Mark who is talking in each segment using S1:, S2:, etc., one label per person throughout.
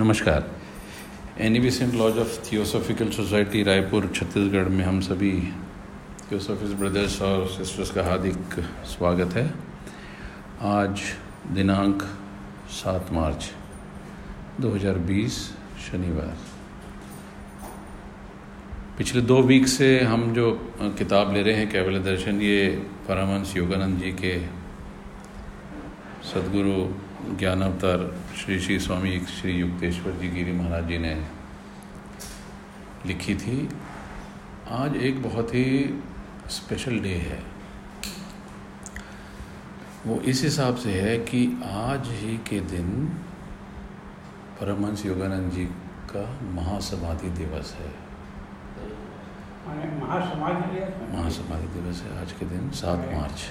S1: नमस्कार। N B Saint lodge of theosophical society Raipur, Chhattisgarh में हम सभी थियोसॉफिस ब्रदर्स और सिस्टर्स का हार्दिक स्वागत है। आज दिनांक सात मार्च 2020 शनिवार। पिछले दो वीक से हम जो किताब ले रहे हैं कैवल दर्शन, ये परमहंस योगानंद जी के सदगुरु ज्ञान अवतार श्री श्री स्वामी श्री युक्तेश्वर जी गिरी महाराज जी ने लिखी थी आज एक बहुत ही स्पेशल डे है। वो इस हिसाब से है कि आज ही के दिन परमहंस योगानंद जी का महासमाधि दिवस है। महासमाधि दिवस है आज के दिन सात मार्च।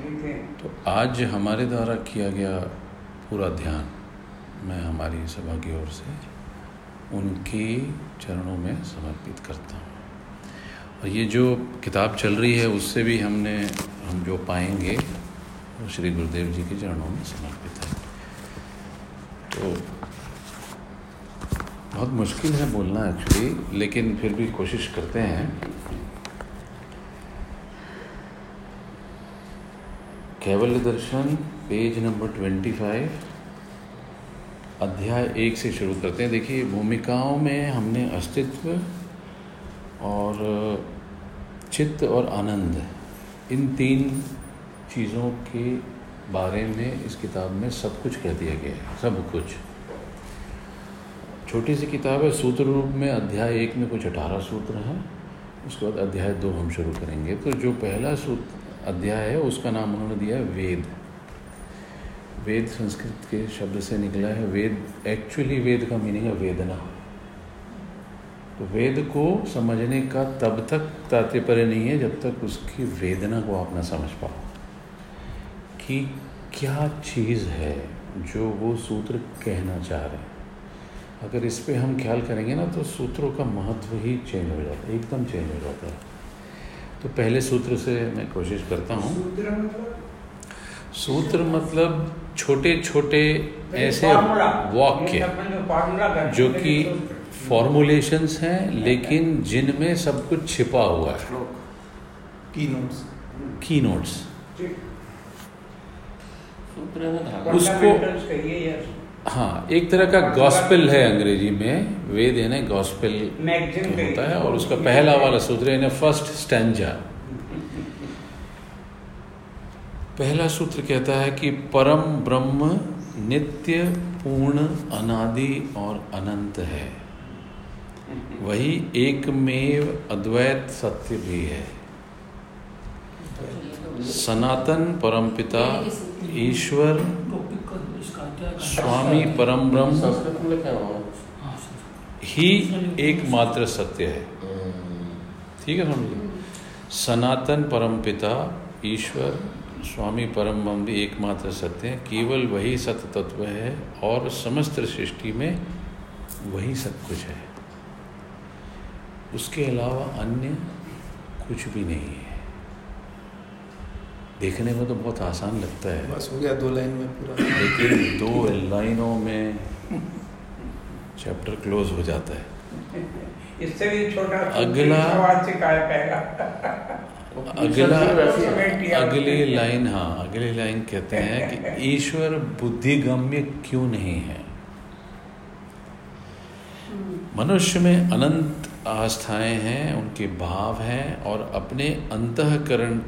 S1: तो आज हमारे द्वारा किया गया पूरा ध्यान मैं हमारी सभा की ओर से उनके चरणों में समर्पित करता हूँ। और ये जो किताब चल रही है, उससे भी हमने, हम जो पाएँगे, वो श्री गुरुदेव जी के चरणों में समर्पित है। तो बहुत मुश्किल है बोलना एक्चुअली लेकिन फिर भी कोशिश करते हैं। Kaivalya Darshan page number twenty five अध्याय एक से शुरू करते हैं। देखिए, भूमिकाओं में हमने अस्तित्व और चित्त और आनंद, इन तीन चीज़ों के बारे में इस किताब में सब कुछ कह दिया गया है, सब कुछ। छोटी सी किताब है, सूत्र रूप में अध्याय एक में कुछ अठारह सूत्र हैं, उसके बाद अध्याय दो हम शुरू करेंगे। तो जो पहला सूत्र अध्याय है, उसका नाम उन्होंने दिया है वेद। वेद संस्कृत के शब्द से निकला है, वेद एक्चुअली वेद का मीनिंग है वेदना। तो वेद को समझने का तब तक तात्पर्य नहीं है जब तक उसकी वेदना को आप ना समझ पाओ। कि क्या चीज़ है जो वो सूत्र कहना चाह रहे हैं? अगर इस पर हम ख्याल करेंगे ना तो सूत्रों का महत्व ही चेंज हो जाता है, एकदम चेंज हो जाता है। तो पहले सूत्र से मैं कोशिश करता हूँ। सूत्र मतलब छोटे छोटे ऐसे वाक्य जो कि फॉर्मुलेशंस हैं लेकिन जिनमें सब कुछ छिपा हुआ है।
S2: की नोट्स
S1: की नोट्स उसको हाँ एक तरह का गॉस्पेल है अंग्रेज़ी में वेद है ना गॉस्पेल होता है और उसका पहला वाला सूत्र है फ़र्स्ट स्टैंजा पहला सूत्र कहता है कि परम ब्रह्म नित्य पूर्ण अनादि और अनंत है। वही एकमेव अद्वैत सत्य भी है। सनातन परमपिता ईश्वर स्वामी परम ब्रह्म। ही एकमात्र सत्य है। ठीक है समझिए सनातन परम पिता ईश्वर स्वामी परम ब्रह्म भी एकमात्र सत्य है। केवल वही सत्य तत्व है और समस्त सृष्टि में वही सब कुछ है। उसके अलावा अन्य कुछ भी नहीं है। देखने में तो बहुत आसान लगता है।
S2: बस हो गया दो लाइन में पूरा।
S1: लेकिन दो लाइनों में चैप्टर क्लोज हो जाता है।
S3: इससे भी छोटा
S1: अगला अगला अगली लाइन हाँ अगली लाइन कहते हैं कि ईश्वर बुद्धिगम्य क्यों नहीं है? मनुष्य में अनंत आस्थाएँ हैं उनके भाव हैं और अपने अंतकरण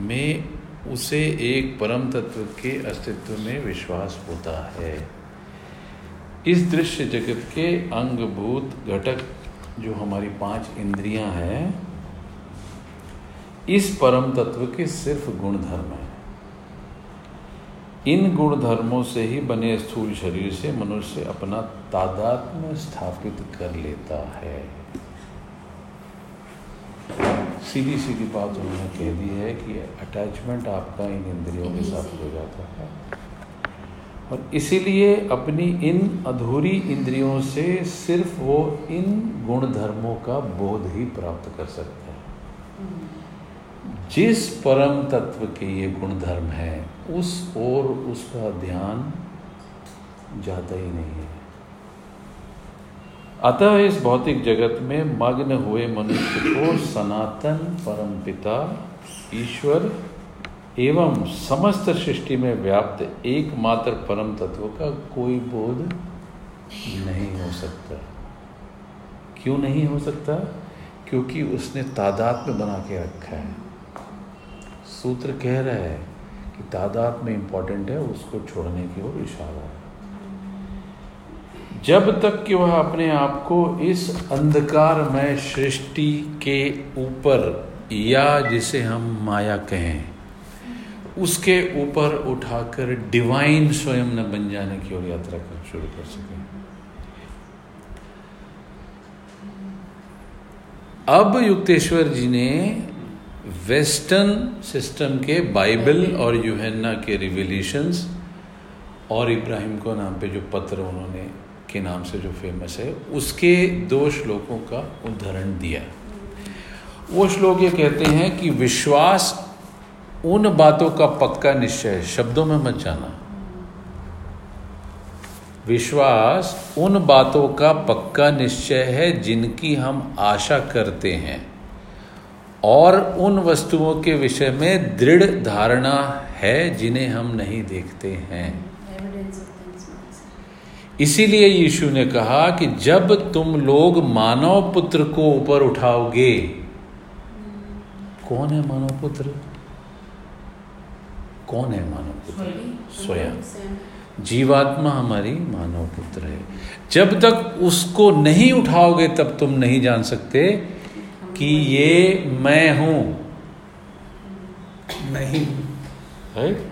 S1: में उसे एक परम तत्व के अस्तित्व में विश्वास होता है। इस दृश्य जगत के अंगभूत घटक जो हमारी पाँच इंद्रियाँ हैं, इस परम तत्व के सिर्फ़ गुण धर्म है। इन गुण धर्मों से ही बने स्थूल शरीर से मनुष्य अपना तादात्म्य स्थापित कर लेता है। सीधी सीधी बात उन्होंने कह दी है कि अटैचमेंट आपका इन इंद्रियों के साथ हो जाता है। और इसीलिए अपनी इन अधूरी इंद्रियों से सिर्फ़ वो इन गुण धर्मों का बोध ही प्राप्त कर सकता है। जिस परम तत्व के ये गुण धर्म है उस ओर उसका ध्यान जाता ही नहीं है। अतः इस भौतिक जगत में मग्न हुए मनुष्य को सनातन परम पिता ईश्वर एवं समस्त सृष्टि में व्याप्त एकमात्र परम तत्व का कोई बोध नहीं हो सकता। क्यों नहीं हो सकता? क्योंकि उसने तादाद में बना के रखा है। सूत्र कह रहा है कि तादाद में इंपॉर्टेंट है, उसको छोड़ने की ओर इशारा है। जब तक कि वह अपने आप को इस अंधकारमय सृष्टि के ऊपर या जिसे हम माया कहें, उसके ऊपर उठाकर डिवाइन स्वयं न बन जाने की ओर यात्रा कर शुरू कर सके। अब युक्तेश्वर जी ने वेस्टर्न सिस्टम के बाइबल और यूहन्ना के रिविलेशंस और इब्राहिम को नाम पे जो पत्र उन्होंने के नाम से जो फ़ेमस है, उसके दो श्लोकों का उदाहरण दिया। वो श्लोक ये कहते हैं कि विश्वास उन बातों का पक्का निश्चय है। शब्दों में मत जाना। विश्वास उन बातों का पक्का निश्चय है जिनकी हम आशा करते हैं और उन वस्तुओं के विषय में दृढ़ धारणा है जिन्हें हम नहीं देखते हैं। इसीलिए यीशु ने कहा कि जब तुम लोग मानव पुत्र को ऊपर उठाओगे कौन है मानव पुत्र? कौन है मानव पुत्र? स्वयं। जीवात्मा हमारी मानव पुत्र है। जब तक उसको नहीं उठाओगे तब तुम नहीं जान सकते कि ये मैं हूँ।
S2: नहीं।
S1: है?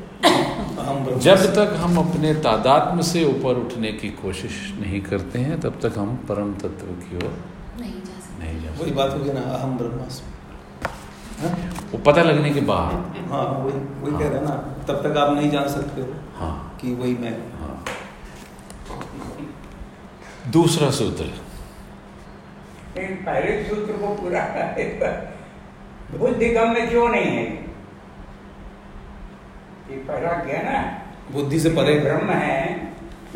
S1: जब तक हम अपने तादात्म से ऊपर उठने की कोशिश नहीं करते हैं तब तक हम परम तत्व की ओर
S4: नहीं जा सकते।
S1: नहीं जा
S2: वही बात होगी ना अहम ब्रह्मास्मि। हाँ?
S1: वो पता लगने के बाद।
S2: हाँ वही वही कह रहे हैं ना तब तक आप नहीं जान सकते हो
S1: हाँ।
S2: कि वही मैं। हाँ।
S1: दूसरा सूत्र।
S3: पहले सूत्र को पूरा बुद्धि गम में क्यों नहीं है? ये पहला क्या ना
S2: बुद्धि से परे।
S3: ब्रह्म है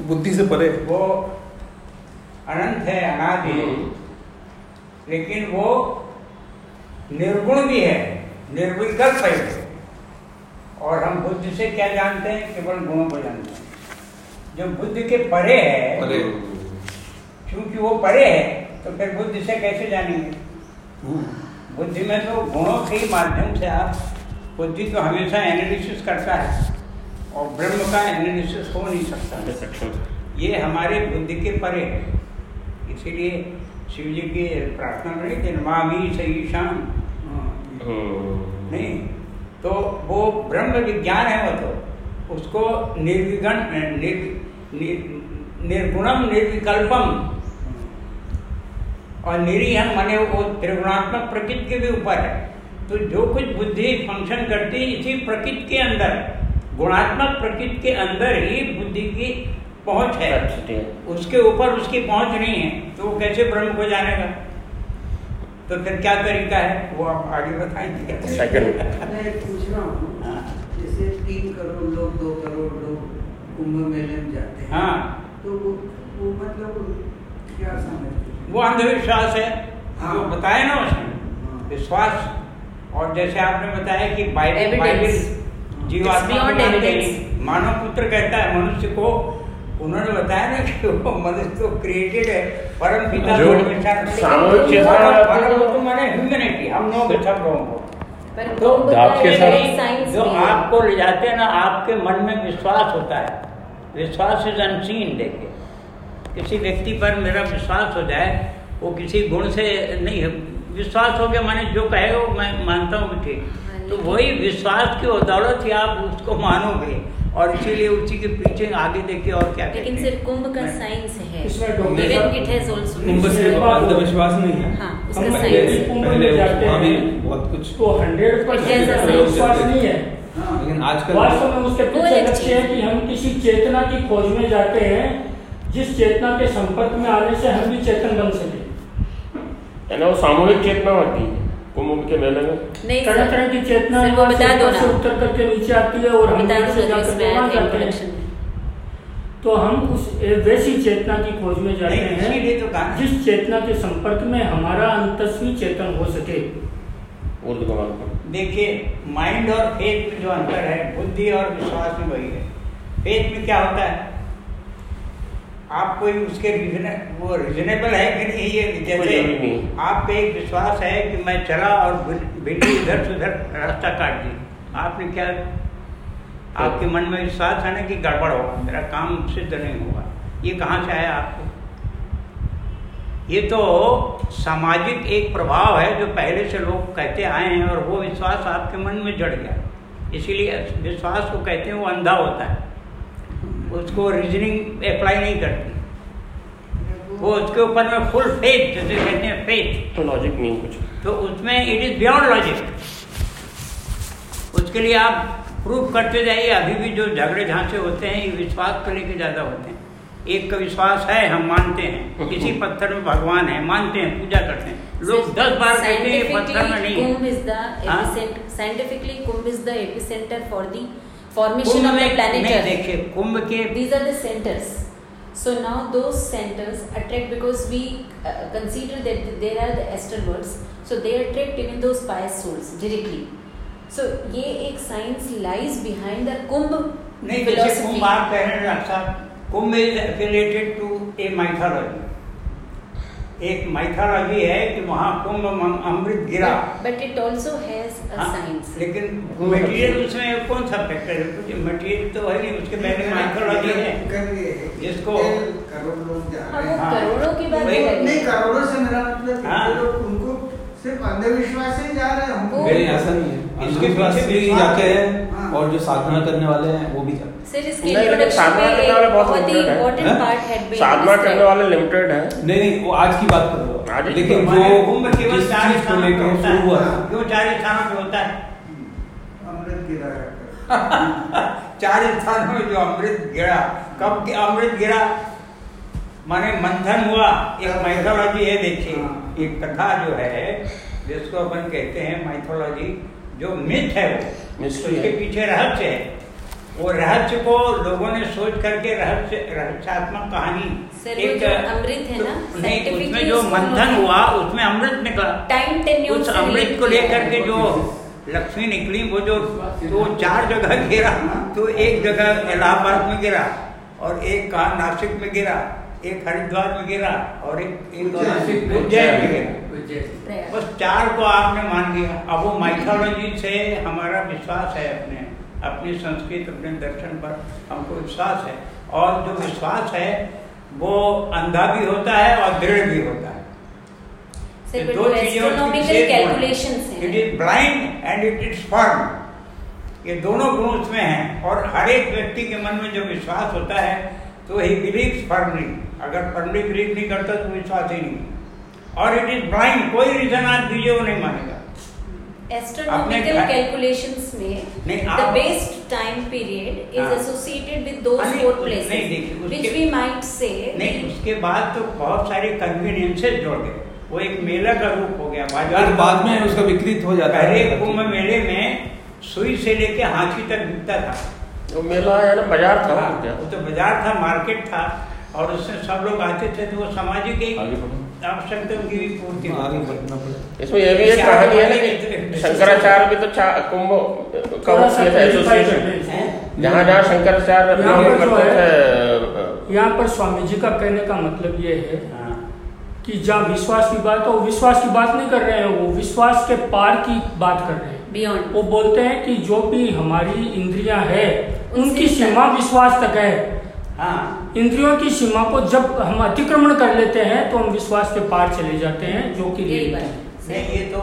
S2: बुद्धि से परे।
S3: वो अनंत है अनादि लेकिन वो निर्गुण भी है निर्विकल्प है और हम बुद्धि से क्या जानते हैं? केवल गुणों को जानते हैं। जो बुद्धि के परे है
S2: परे।
S3: क्योंकि वो परे है तो फिर बुद्धि से कैसे जानेंगे?
S2: हम्म,
S3: बुद्धि में तो गुणों के माध्यम से आप बुद्धि तो हमेशा एनालिसिस करता है और ब्रह्म का एनालिसिस हो नहीं सकता। ये हमारे बुद्धि के परे है। इसीलिए शिव जी की प्रार्थना नहीं थी नमामि स ईशान नहीं तो वो ब्रह्म विज्ञान है वो तो। उसको निर्विघन निर, निर, निर्गुणम निर्विकल्पम। और निरीहम माने वो त्रिगुणात्मक प्रकृति के भी ऊपर है। तो जो कुछ बुद्धि फ़ंक्शन करती है इसी प्रकृति के अंदर गुणात्मक प्रकृति के अंदर ही बुद्धि की पहुँच है। उसके ऊपर उसकी पहुँच नहीं है तो वो कैसे ब्रह्म को जानेगा? तो फिर क्या तरीका है? वो आप आगे बताएँगे।
S5: मैं पूछ रहा हूँ
S3: हाँ।
S5: जैसे तीन करोड़ लोग दो करोड़ लोग कुंभ मेले में जाते हैं।
S3: हाँ।
S5: तो वो, वो मतलब क्या समझते
S3: वो अंधविश्वास है।
S5: हाँ।
S3: वो बताया ना उसने
S5: हाँ।
S3: विश्वास। और जैसे आपने बताया कि बाइबल बाइबल जीवात्मा। मानव पुत्र कहता है मनुष्य को उन्होंने बताया ना कि वो मनुष्य तो क्रिएटेड है परम पिता
S1: जो
S3: तो माने ह्यूमैनिटी हम लोगों के सब लोगों को। तो
S1: आपके साथ-
S3: जो आपको ले जाते हैं ना आपके मन में विश्वास होता है। विश्वास इज़ अनसीन देखिए। किसी व्यक्ति पर मेरा विश्वास हो जाए वो किसी गुण से नहीं है विश्वास हो गया मैंने जो कहेगा वो मैं मानता हूँ ठीक। तो वही विश्वास की बदौलत ही आप उसको मानोगे। और इसीलिए उसी के पीछे आगे देखिए और क्या
S4: लेकिन सिर्फ़ कुंभ का साइंस है।
S6: इसमें
S4: even it has also
S2: Kumbh से अंधविश्वास नहीं है।
S4: हाँ उसका साइंस
S6: भी कुंभ में जाते
S2: वहाँ भी बहुत कुछ
S6: तो हंड्रेड परसेंट नहीं है।
S2: हाँ, लेकिन आजकल
S6: वास्तव में उसके पीछे लक्ष्य है कि हम किसी चेतना की खोज में जाते हैं जिस चेतना के संपर्क में आने से हम भी चेतन बन सके।
S7: यानी वो सामूहिक चेतना होती है कुंभ के मेले में।
S6: तरह तरह की चेतना
S4: वो बता दो ना।
S6: उतर करके नीचे आती है और हम
S4: ना
S6: जाते तो हम उस वैसी चेतना की खोज में जाते
S3: नहीं, तो
S6: हैं जिस चेतना के संपर्क में हमारा अंतस्वी चेतन हो सके।
S3: देखिए माइंड और फेथ में जो अंतर है बुद्धि और विश्वास में वही है। फेथ में क्या होता है? आप कोई उसके रीजने वो रीजनेबल है कि नहीं? ये जैसे आप पे एक विश्वास है कि मैं चला और बेटी इधर से उधर रास्ता काट दी। आपने क्या आपके मन में विश्वास है ना कि गड़बड़ होगा मेरा काम सिद्ध नहीं होगा ये कहाँ से आया आपको? ये तो सामाजिक एक प्रभाव है जो पहले से लोग कहते आए हैं और वो विश्वास आपके मन में जड़ गया। इसीलिए विश्वास को कहते हैं वो अंधा होता है। उसको रीजनिंग अप्लाई नहीं करती। वो उसके ऊपर में फुल फेथ जैसे कहते हैं फेथ
S7: तो लॉजिक नहीं कुछ?
S3: तो उसमें इट इज़ बियॉन्ड लॉजिक उसके लिए आप प्रूफ करते जाइए अभी भी जो झगड़े झांसे होते हैं ये विश्वास को लेकर ज़्यादा होते हैं। एक का विश्वास है हम मानते हैं। किसी पत्थर में भगवान है मानते हैं पूजा करते हैं। लोग दस बार कहते हैं पत्थर में नहीं
S4: the
S3: हाँ?
S4: epicenter. Scientifically, Kumbh is the epicenter for the formation of the
S3: में
S4: planet Earth.
S3: देखिए कुंभ के
S4: These are the centers. So now those centers attract because we uh, consider that there are the astral worlds. So they attract even those pious souls directly. So ये एक science lies behind the Kumbh
S3: नहीं जैसे. कुंभ आप कह रहे हैं doctor साहब Kumbh is affiliated to a mythology एक माइथोलॉजी है कि वहाँ कुंभ अमृत गिरा।
S4: But it also has a
S3: हाँ, लेकिन मटेरियल उसमें कौन सा फैक्टर है? कुछ मटेरियल तो है नहीं उसके पहले माइथोलॉजी है। जिसको-
S5: करोड़ लोग जा
S4: हाँ,
S5: हैं।
S4: करोड़ों की बात
S3: वही-
S4: है।
S5: नहीं करोड़ों से मेरा मतलब
S3: हाँ।
S5: लोग उनको सिर्फ़ अंधविश्वास से ही जा रहे हैं। हमको
S2: ऐसा नहीं है।
S3: इसके पीछे
S2: भी जाते
S3: हैं
S2: हाँ। और जो साधना करने वाले हैं वो भी जाते हैं।
S4: सर इसके इंट्रोडक्शन
S7: साधना
S4: में
S7: करने वाले बहुत
S4: बहुत ही
S7: limited हैं।
S4: इम्पोर्टेंट
S2: हैं?
S4: पार्ट हैड बीन
S7: साधना करने वाले लिमिटेड है।
S2: नहीं नहीं वो आज की बात कर रहा हूँ। लेकिन जो
S3: हमारे केवल चार स्थानों पे होता है। क्यों चार स्थानों पे होता है।
S5: अमृत गिरा है।
S3: चार स्थानों में जो अमृत गिरा कब के अमृत गिरा? माने मंथन हुआ एक माइथोलॉजी है देखिए।
S5: हाँ।
S3: एक कथा जो है जिसको अपन कहते हैं माइथोलॉजी जो मिथ है वो उसके पीछे रहस्य है। वो रहस्य को लोगों ने सोच करके रहस्य रहस्यात्मक कहानी
S4: जो अमृत है ना,
S3: नहीं उसमें जो मंथन हुआ उसमें अमृत निकला।
S4: टाइम
S3: उस अमृत को लेकर के जो लक्ष्मी निकली वो जो तो चार जगह गिरा तो एक जगह इलाहाबाद में गिरा और एक कहा नासिक में गिरा एक हरिद्वार में गिरा और एक एक
S5: उज्जैन। में।
S3: उज्जैन में गिरा। बस चार को आपने मान लिया। अब वो माइथोलॉजी से हमारा विश्वास है अपने। अपनी संस्कृत अपने दर्शन पर हमको विश्वास है। और जो विश्वास है वो अंधा भी होता है और दृढ़ भी होता है। दो चीज़ें is blind and it is firm. ये दोनों गुण उसमें हैं। और हर एक व्यक्ति के मन में जो विश्वास होता है तो ही बिलीव फर्मली अगर फर्मली बिलीव नहीं करता तो विश्वास ही नहीं। और इट इज़ ब्लाइंड कोई रीजन आज दीजिए वो नहीं मानेगा।
S4: Astronomical
S3: अपने-
S4: calculations में
S3: आप-
S4: base time period is
S3: हाँ।
S4: associated with those
S3: हाँ, नहीं,
S4: four
S3: उस-
S4: places,
S3: नहीं, देखिए, उसके-
S4: which we might
S3: नहीं उसके बाद तो बहुत सारे कन्वीनियंसेस जोड़ गए वो एक मेला का रूप हो गया बाज़ार
S2: फिर बाद में उसका विकृत हो जाता
S3: पहले
S2: है
S3: कुंभ मेले में सुई से लेके हाथी तक बिकता था।
S7: वो मेला है ना बाज़ार था
S3: हाँ,
S7: वो
S3: वो तो बाज़ार था मार्केट था और उसमें सब लोग आते थे तो वो सामाजिक एक
S2: हाँ,
S7: इसमें ये भी एक कहानी है ना कि शंकराचार्य भी तो कुंभ का एसोसिएशन जहाँ जहाँ शंकराचार्य
S6: यहाँ पर
S7: करते थे
S6: यहाँ पर स्वामी जी का कहने का मतलब ये है कि जहाँ विश्वास की बात है वो विश्वास की बात नहीं कर रहे हैं वो विश्वास के पार की बात कर रहे हैं।
S4: Beyond.
S6: वो बोलते हैं कि जो भी हमारी इंद्रियाँ है उनकी सीमा विश्वास तक है।
S3: हाँ।
S6: इंद्रियों की सीमा को जब हम अतिक्रमण कर लेते हैं तो हम विश्वास के पार चले जाते हैं जो कि।
S3: नहीं ये तो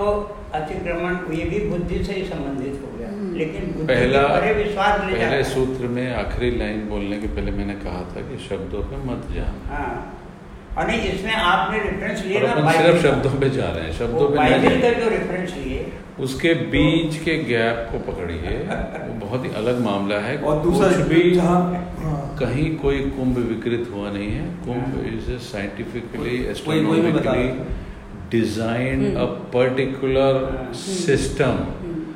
S3: अतिक्रमण ये भी बुद्धि से ही संबंधित हो गया।
S4: हम्म।
S3: लेकिन
S1: पहला
S3: विश्वास
S1: पहले सूत्र में आखिरी लाइन बोलने के पहले मैंने कहा था कि शब्दों पे मत जाना।
S3: हाँ। और नहीं इसमें आपने रेफरेंस लिए ना
S1: सिर्फ़ शब्दों पे जा रहे हैं शब्दों पे
S3: बाइबल
S1: नहीं
S3: का। जो रेफरेंस लिए
S1: उसके बीच के गैप को पकड़िए वो बहुत ही अलग मामला है
S2: और दूसरा
S1: भी कहीं कोई कुंभ विकृत हुआ नहीं है कुंभ। इज़ साइंटिफिकली
S2: बता रहा
S1: astronomically design a. Particular. System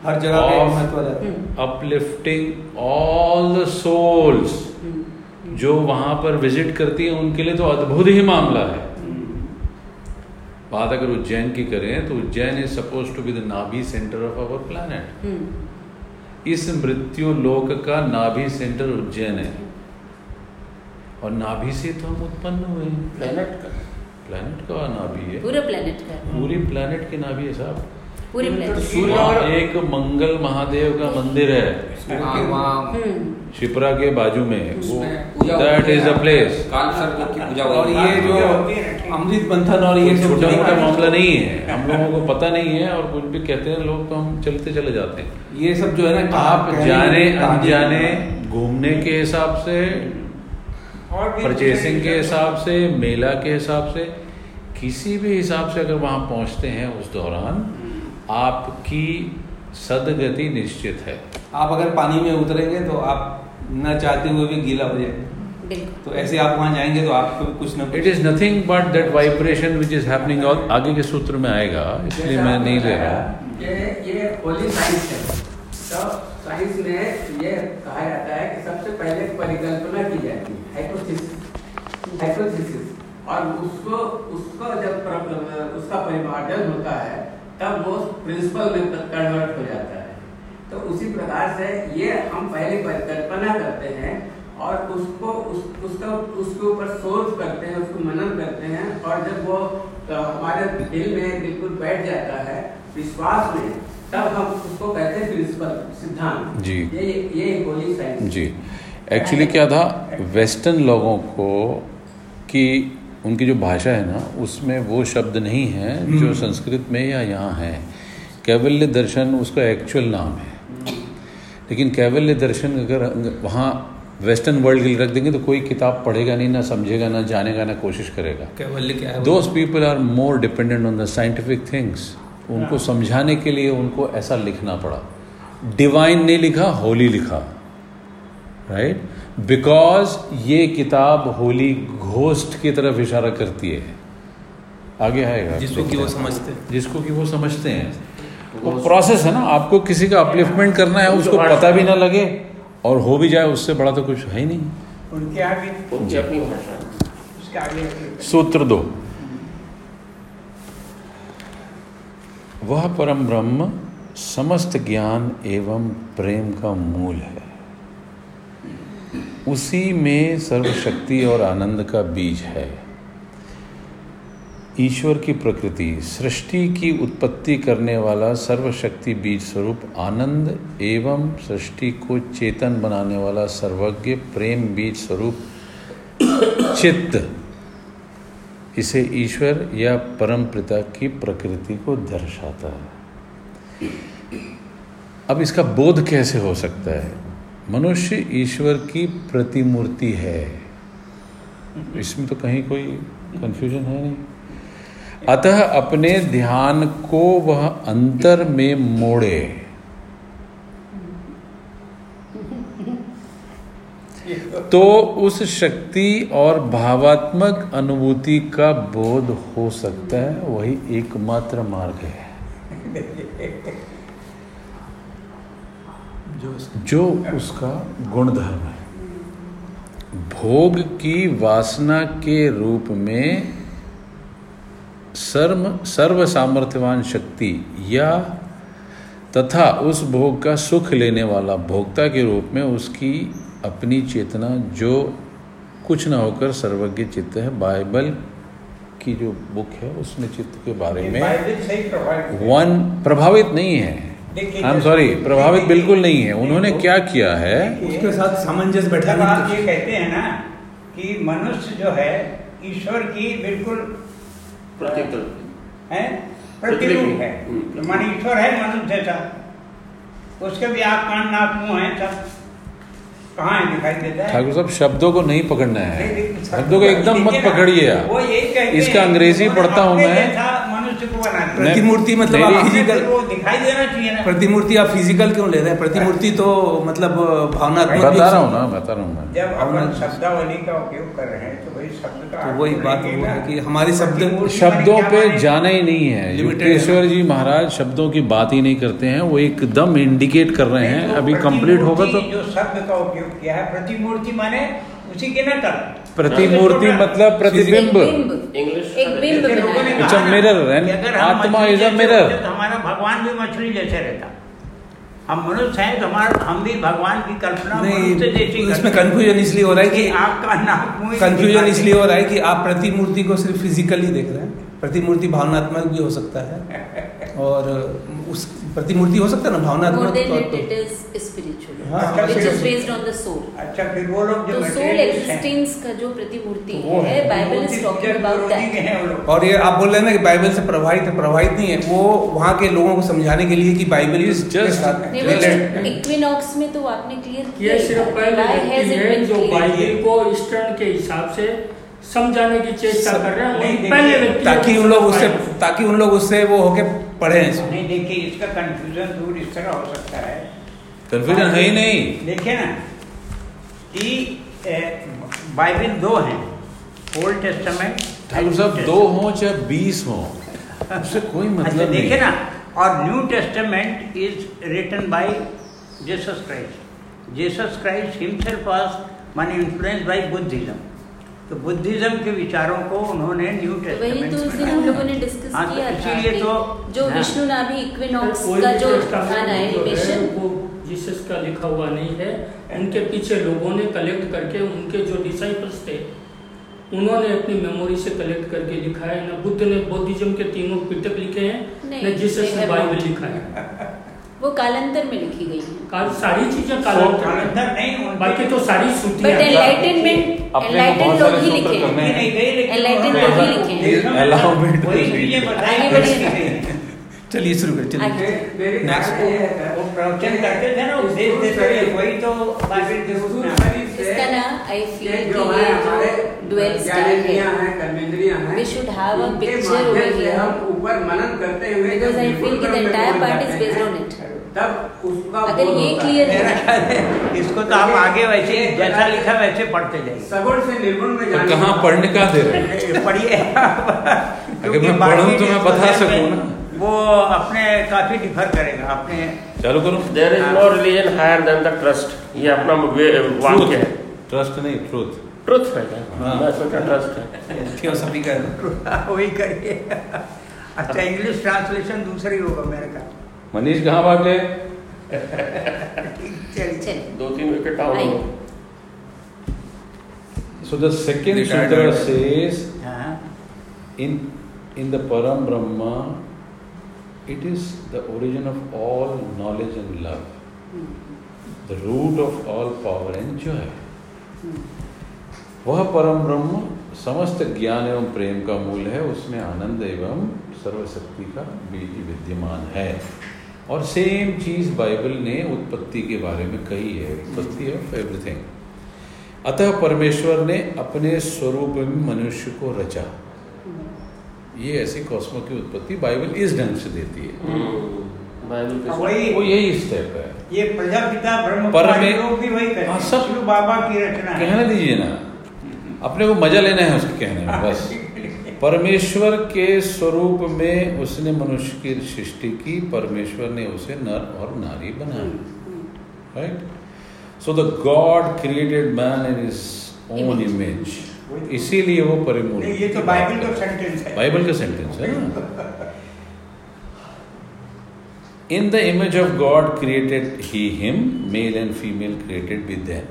S2: हर जगह अपलिफ्टिंग
S1: ऑल
S2: द रहता
S1: जो वहाँ पर विज़िट करती हैं उनके लिए तो अद्भुत ही मामला है। बात अगर उज्जैन की करें तो Ujjain is suppose to be the nabhi centre of our planet इस मृत्यु लोक का नाभि सेंटर उज्जैन है। और नाभि से तो हम उत्पन्न हुए हैं।
S7: प्लेनेट का।
S1: प्लैनेट का नाभि है।
S4: पूरा प्लेनेट का।
S1: पूरी प्लैनेट की नाभि है साहब।
S4: पूरी प्लेनेट
S7: सूर्य और-
S1: एक मंगल महादेव का मंदिर है।
S2: हाँ, वहाँ
S4: हम्म।
S1: शिप्रा के बाजू में। दैट इज़ अ प्लेस
S2: काल सर्प की पूजा
S3: और
S2: और
S3: ये जो
S2: अमृत मंथन और ये
S1: छोटा मोटा मामला नहीं है। हम लोगों को पता नहीं है और कुछ भी कहते हैं लोग तो हम चलते चले जाते हैं।
S2: ये सब जो है ना
S1: आप जाने अनजाने घूमने के हिसाब से
S3: और
S1: परचेसिंग के हिसाब से मेला के हिसाब से किसी भी हिसाब से अगर वहाँ पहुँचते हैं उस दौरान आपकी सदगति निश्चित है।
S2: आप अगर पानी में उतरेंगे तो आप न चाहते हुए भी गीला हो जाएँगे। तो ऐसे आप वहाँ जाएँगे तो आपको कुछ ना
S1: it is nothing but that vibration which is happening और आगे के सूत्र में आएगा इसलिए मैं नहीं ले रहा।
S5: ये ये होली साइंस है। तो साइंस में ये कहा जाता है कि सबसे पहले परिकल्पना की जाती है हाइपोथेसिस हाइपोथेसिस और उसको उसको जब उसका परिमार्जन होता है तब वो प्रिंसिपल में कन्वर्ट हो जाता है। तो उसी प्रकार से ये हम पहले परिकल्पना करते हैं और उसको उस, उसका उसके ऊपर सोच करते हैं उसको मनन करते हैं और जब वो अ, हमारे दिल में बिल्कुल बैठ जाता है विश्वास में तब हम उसको कहते हैं प्रिंसिपल सिद्धांत।
S1: जी।
S5: ये ये होली साइंस
S1: जी। एक्चुअली क्या था? वेस्टर्न लोगों को कि उनकी जो भाषा है ना उसमें वो शब्द नहीं है जो संस्कृत में या यहाँ है। कैवल्य दर्शन उसका एक्चुअल नाम है। लेकिन कैवल्य दर्शन अगर वहाँ वेस्टर्न वर्ल्ड के लिए रख देंगे तो कोई किताब पढ़ेगा नहीं ना समझेगा ना जानेगा ना कोशिश करेगा।
S2: क्या है?
S1: Those people are more dependent on the scientific things उनको समझाने के लिए उनको ऐसा लिखना पड़ा। डिवाइन ने लिखा होली लिखा। राइट बिकॉज़ ये किताब होली घोस्ट की तरफ़ इशारा करती है। आगे आएगा।
S2: जिसको कि वो समझते हैं।
S1: जिसको कि वो समझते हैं। वो प्रोसेस है ना आपको किसी का अपलिफ्टमेंट करना है उसको पता भी ना लगे और हो भी जाए उससे बड़ा तो कुछ है ही नहीं।
S3: उनके आगे
S7: उनकी अपनी भाषा।
S3: उसके आगे।
S1: सूत्र दो। वह परम ब्रह्म समस्त ज्ञान एवं प्रेम का मूल है। उसी में सर्वशक्ति और आनंद का बीज है। ईश्वर की प्रकृति, सृष्टि की उत्पत्ति करने वाला सर्वशक्ति बीज स्वरूप आनंद एवं सृष्टि को चेतन बनाने वाला सर्वज्ञ प्रेम बीज स्वरूप चित्त। इसे ईश्वर या परम पिता की प्रकृति को दर्शाता है। अब इसका बोध कैसे हो सकता है? मनुष्य ईश्वर की प्रतिमूर्ति है। इसमें तो कहीं कोई कंफ्यूजन है नहीं। अतः अपने ध्यान को वह अंतर में मोड़े। तो उस शक्ति और भावात्मक अनुभूति का बोध हो सकता है, वही एकमात्र मार्ग है। जो उसका गुणधर्म है। भोग की वासना के रूप में सर्व सर्व सामर्थ्यवान शक्ति या तथा उस भोग का सुख लेने वाला भोक्ता के रूप में उसकी अपनी चेतना जो कुछ ना होकर सर्वज्ञ चित्त है। बाइबल की जो बुक है उसमें चित्त के बारे में। वन प्रभावित नहीं है। आई एम सॉरी प्रभावित बिल्कुल नहीं है। उन्होंने क्या किया है?
S2: उसके साथ सामंजस्य बैठाने
S3: आप ये कहते हैं ना कि मनुष्य जो है ईश्वर की बिल्कुल है प्रतिरूप है। माने ईश्वर है मनुष्य जैसा उसके भी आप कान नाक मुँह है सब। कहाँ दिखाई देता है?
S1: ठाकुर साहब शब्दों को नहीं पकड़ना है। शब्दों को एकदम मत पकड़िए आप।
S3: वो यही कहते
S1: इसका अंग्रेज़ी पढ़ता हूँ मैं।
S2: प्रतिमूर्ति मतलब आप फ़िज़िकल
S3: वो दिखाई देना चाहिए ना।
S2: प्रतिमूर्ति आप फ़िज़िकल क्यों ले रहे हैं? प्रतिमूर्ति तो मतलब भावनात्मक
S1: बता रहा हूँ ना बता रहा हूँ मैं।
S3: जब अपन शब्दावली का उपयोग कर रहे हैं तो भाई शब्द का
S2: तो वही बात है कि हमारे शब्द
S1: शब्दों पे जाना ही नहीं है। युक्तेश्वर जी महाराज शब्दों की बात ही नहीं करते हैं वो एकदम इंडिकेट कर रहे हैं।
S3: तो
S1: अभी कंप्लीट होगा तो
S3: जो शब्द का उपयोग किया है प्रतिमूर्ति माने उसी के ना कर
S1: प्रतिमूर्ति मतलब प्रतिबिंब।
S7: इंग्लिश
S4: एक बिंब
S3: हम
S1: आत्मा mirror.
S3: होते तो हमारा भगवान भी मछली जैसे रहता। हम मनुष्य हैं तो हमारा हम भी भगवान की कल्पना मनुष्य जैसी
S2: इसमें कंफ्यूजन इसलिए हो रहा है कि
S3: आपका नाक मुँह
S2: कंफ्यूजन इसलिए हो रहा है कि आप प्रतिमूर्ति को सिर्फ़ फिजिकली देख रहे हैं। प्रतिमूर्ति भावनात्मक भी हो सकता है। और उस प्रतिमूर्ति हो सकता है ना
S4: more
S2: भावनात्मक हाँ,
S4: which is
S3: हाँ।
S4: based on the soul.
S3: अच्छा फिर वो लोग जो
S4: तो सोल
S3: materialist
S4: का जो प्रतिमूर्ति है। Bible is talking about that
S3: हैं वो लोग।
S2: और ये आप बोल रहे हैं ना कि बाइबल से प्रभावित है प्रभावित नहीं है वो वहाँ के लोगों को समझाने के लिए कि बाइबल
S4: नहीं वो इक्विनॉक्स में तो आपने क्लियर
S6: ये सिर्फ़ है जो बाइबल को ईस्टर्न के हिसाब से समझाने की चेष्टा कर रहे हैं पहले
S2: ताकि उन लोग उससे ताकि उन लोग उससे वो होके पढ़े इसको।
S3: नहीं देखिए इसका कंफ्यूजन दूर इस तरह हो सकता है।
S1: कंफ्यूजन है ही नहीं।
S3: देखिए ना कि बाइबल दो हैं ओल्ड टेस्टामेंट
S1: ठाकुर साहब दो हों चाहे बीस हों उससे कोई
S3: अच्छा
S1: मतलब नहीं।
S3: देखिए ना और New Testament is written by Jesus Christ Jesus Christ himself was माने इन्फ्लुएंस बाय बुद्धिज्म तो बुद्धिज्म के विचारों को उन्होंने न्यू
S4: तो
S3: टेस्टामेंट
S4: तो उस दिन हम लोगों ने डिस्कस
S3: हाँ, तो
S4: किया था
S3: तो-
S4: जो
S3: हाँ।
S4: विष्णु नाभि इक्विनॉक्स का जो एनिमेशन
S6: जीसस का लिखा हुआ नहीं है। उनके पीछे लोगों ने कलेक्ट करके उनके जो डिसाइपल्स थे उन्होंने अपनी मेमोरी से कलेक्ट करके लिखा है। न बुद्ध ने बौद्धिज्म के तीनों पिटक लिखे हैं न जीसस ने बाइबल लिखा है।
S4: वो कालांतर में लिखी गई है
S6: काल सारी चीज़ें कालांतर में
S3: नहीं उनके-
S6: बाकी तो सारी
S4: बट
S6: श्रुतियाँ
S4: एनलाइटनमेंट एनलाइटन लोग ही लिखे
S8: करने।
S3: नहीं गई लेकिन
S4: Enlightened लोग ही लिखे।
S2: चलिए शुरू करें चलिए
S4: आगे।
S5: मेरी
S2: Next.
S5: ख्याल ये है
S3: वो प्रवचन करते थे ना उपदेश देते थे वही तो बाइबल के रूप में आता है।
S4: इसका ना आई फील कि
S5: जो
S4: ये
S5: है हमारे
S4: जो डुअल स्टाइल है
S5: कर्मेंद्रियाँ हैं
S4: We should have a
S5: इनके
S4: picture
S5: माध्यम
S4: over
S5: से
S4: here.
S5: हम ऊपर मनन करते हुए
S4: Because
S5: जब
S4: I feel कि the
S5: निर्गुण
S4: entire
S5: ब्रह्म में
S4: part is
S5: हैं. तब उसका
S4: अगर ये clear
S5: है।
S3: इसको तो आप आगे वैसे जैसा लिखा वैसे पढ़ते जाइए।
S5: सगुण से निर्गुण में
S1: तो
S5: जाने
S1: कहाँ पढ़ने का दे रहे
S3: पढ़िए।
S1: अगर मैं पढ़ूं तो मैं बता सकूँ ना।
S3: वो अपने काफ़ी डिफर करेगा अपने
S1: चालू करूँ?
S7: There is no religion higher than the trust ये अपना वाक्य है।
S1: ट्रस्ट नहीं ट्रूथ
S7: ट्रुथ है क्या?
S1: हाँ।
S7: मैं सोचा ट्रस्ट है।
S2: थियोसॉफी का है।
S3: वही करिए। अच्छा इंग्लिश ट्रांसलेशन दूसरी होगा मेरे का
S1: मनीष कहाँ भाग? गए
S7: दो तीन wicket
S1: so
S2: the
S1: second
S2: sutra
S1: says
S3: in
S1: in the Param Brahm it is the origin of all knowledge and love the root of all power and जो है वह परम ब्रह्म समस्त ज्ञान एवं प्रेम का मूल है उसमें आनंद एवं सर्वशक्ति का विद्यमान है। और सेम चीज़ बाइबल ने उत्पत्ति के बारे में कही है उत्पत्ति ऑफ़ एवरीथिंग अतः परमेश्वर ने अपने स्वरूप में मनुष्य को रचा। ये ऐसी कॉस्मो की उत्पत्ति बाइबल इस ढंग से देती है।
S3: अब वही।
S1: वो यही स्टेप है।
S3: ये प्रजापिता ब्रह्म
S1: हाँ,
S3: हैं
S1: सब-
S3: बाबा की रचना
S1: कहने दीजिए ना। अपने को मज़ा लेना है उसके कहने में बस। परमेश्वर के स्वरूप में उसने मनुष्य की सृष्टि की परमेश्वर ने उसे नर और नारी बनाया। Right so the God created man in his own image इसीलिए वो परिमूल
S3: ये तो बाइबल का सेंटेंस है।
S1: बाइबल का सेंटेंस है ना? In the image of God created he him male and female created with them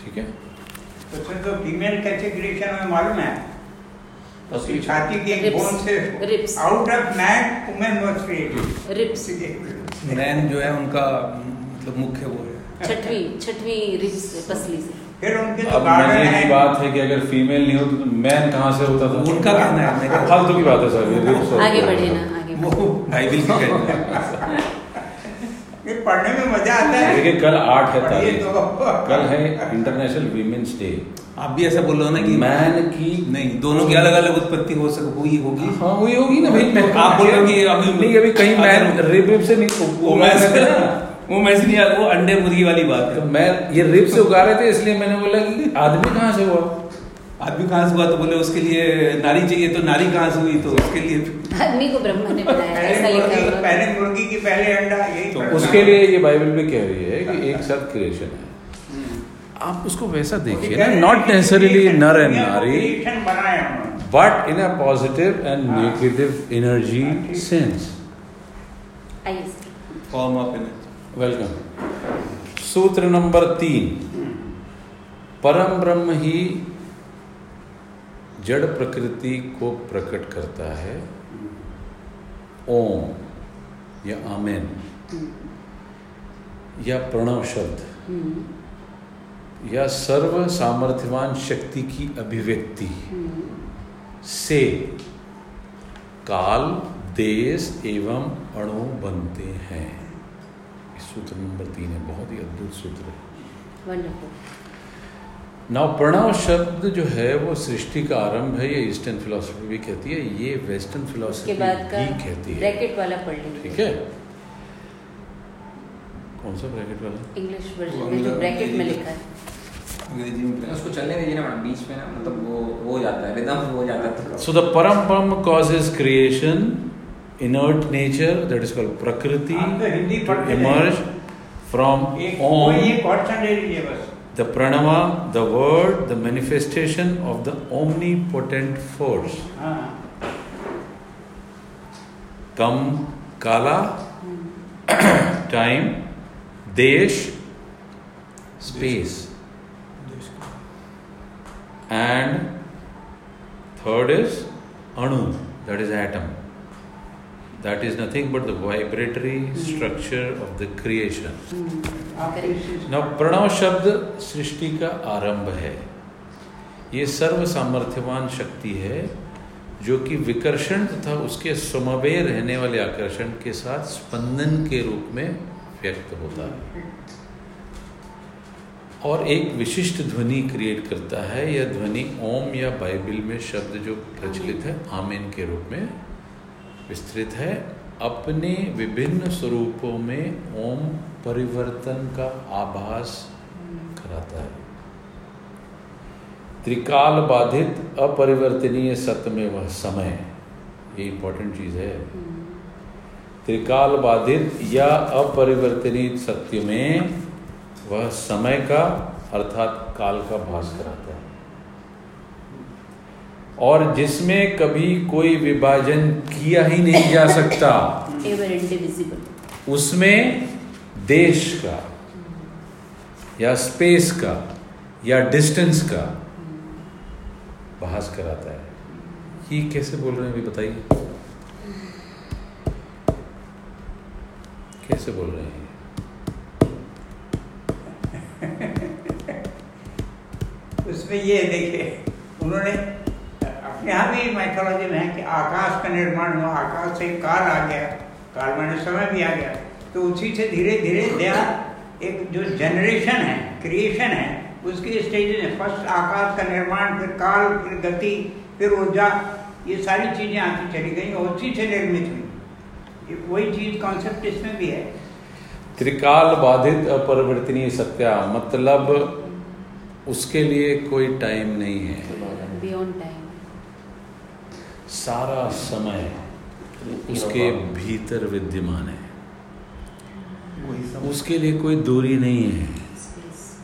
S1: ठीक है?
S3: तो फिर तो फीमेल कैसे क्रिएशन में मालूम है? उसकी छाती के बोन से
S4: Ribs.
S3: Out of man women was created
S4: ribs
S2: नैन जो है उनका मतलब मुख्य वो है।
S4: छठवीं छठवीं रिप्स से पसली से।
S3: फिर उनके तो
S1: अब
S3: गार्डन है।
S1: बात है कि अगर फीमेल नहीं होती तो मैन कहाँ से होता था?
S2: उनका कहना है
S1: फालतू की बात है सर ये
S4: आगे बढ़े ना आगे बढ़े।
S2: वो बाइबल की कहना है।
S3: ये पढ़ने में मज़ा आता है।
S1: देखिए कल आठ है तारीख।
S3: तो।
S1: कल है इंटरनेशनल वीमेंस डे
S2: आप भी ऐसा बोल रहे हो ना कि
S1: मैन की
S2: नहीं दोनों की अलग अलग उत्पत्ति हो सक हुई होगी।
S1: हाँ वही होगी ना भाई। मैं
S2: आप बोल रहे हो कि अभी
S1: नहीं अभी कहीं मैन रिब रिब से नहीं
S2: वो
S1: उगा
S2: मैं
S1: रहे थे ना।
S2: वो मैं नहीं वो अंडे मुर्गी वाली बात
S1: तो
S2: है
S1: मैं ये रिब से उगा रहे थे इसलिए मैंने बोला कि आदमी कहाँ से हुआ?
S2: आदमी कहाँ से हुआ तो बोले उसके लिए नारी चाहिए तो नारी कहाँ से हुई तो उसके लिए
S4: आदमी को ब्रह्मा ने बनाया ऐसा
S3: पहले
S4: लिखा
S3: मुर्गी पहले मुर्गी की पहले अंडा यही
S1: तो उसके लिए ये बाइबल में कह रही है कि एक साथ क्रिएशन है। आप उसको वैसा देखिए ना नॉट नेसेसरीली नर एंड नारी
S3: Creation बनाया उन्होंने।
S1: but in a positive and negative energy sense.
S4: आइए
S2: form of energy
S1: welcome sutra number three. Param Brahm ही जड़ प्रकृति को प्रकट करता है। ओम, या आमेन, या प्रणव शब्द, या सर्व सामर्थ्यवान शक्ति की अभिव्यक्ति। से, काल, देश एवं अणु बनते हैं। इस सूत्र नंबर तीन है, बहुत ही अद्भुत सूत्र है। नाउ प्रणव शब्द जो है वो सृष्टि का आरंभ है ये ईस्टर्न फिलोसफी भी कहती है ये वेस्टर्न फिलोसफी भी कहती है।
S4: ब्रैकेट वाला पढ़ लेंगे।
S1: ठीक है? कौन सा ब्रैकेट वाला?
S4: इंग्लिश वर्जन में जो ब्रैकेट में लिखा है।
S2: अंग्रेज़ी में।
S8: उसको चलने दीजिए ना बीच में ना मतलब वो हो जाता है रिदम हो जाता है।
S1: So the Param Brahma causes creation, inert nature, that is called Prakriti,
S3: आप तो हिंदी
S1: to
S3: पढ़ते
S1: emerge from
S3: एक कोई
S1: Om,
S3: एक क्वेश्चन ले लीजिए बस।
S1: The Pranava, the word, the manifestation of the omnipotent force.
S3: हाँ
S1: Kam, Kala, time, Desh, space. And third is Anu, that is atom. That is nothing but the vibratory mm. structure of the creation.
S3: इसी-
S1: Now Pranav शब्द सृष्टि का आरंभ है ये सर्व सामर्थ्यवान शक्ति है जो कि विकर्षण तथा उसके समवे रहने वाले आकर्षण के साथ स्पंदन के रूप में व्यक्त होता है और एक विशिष्ट ध्वनि क्रिएट करता है यह ध्वनि ओम या बाइबल में शब्द जो प्रचलित है आमीन के रूप में विस्तृत है, अपने विभिन्न स्वरूपों में ओम परिवर्तन का आभास कराता है। त्रिकाल बाधित, अपरिवर्तनीय सत्य में वह समय, ये इंपॉर्टेंट चीज़ है। त्रिकाल बाधित या अपरिवर्तनीय सत्य में वह समय का, अर्थात काल का भास कराता और जिसमें कभी कोई विभाजन किया ही नहीं जा सकता। उसमें देश का या स्पेस का या डिस्टेंस का बहस कराता है। ये कैसे बोल रहे हैं अभी बताइए। कैसे बोल रहे हैं
S3: उसमें ये देखे उन्होंने यहाँ भी माइथोलॉजी में है कि आकाश का निर्माण हुआ आकाश से काल आ गया काल माने समय भी आ गया। तो उसी से धीरे धीरे दया एक जो जनरेशन है क्रिएशन है उसकी स्टेज में फ़र्स्ट आकाश का निर्माण फिर काल फिर गति फिर ऊर्जा ये सारी चीज़ें आती चली गई और उसी से निर्मित हुई। वही चीज़ कॉन्सेप्ट इसमें भी है।
S1: त्रिकाल बाधित अपरिवर्तनीय सत्या मतलब उसके लिए कोई टाइम नहीं है।
S4: बियॉन्ड
S1: सारा समय उसके भीतर विद्यमान है। उसके लिए कोई दूरी नहीं है।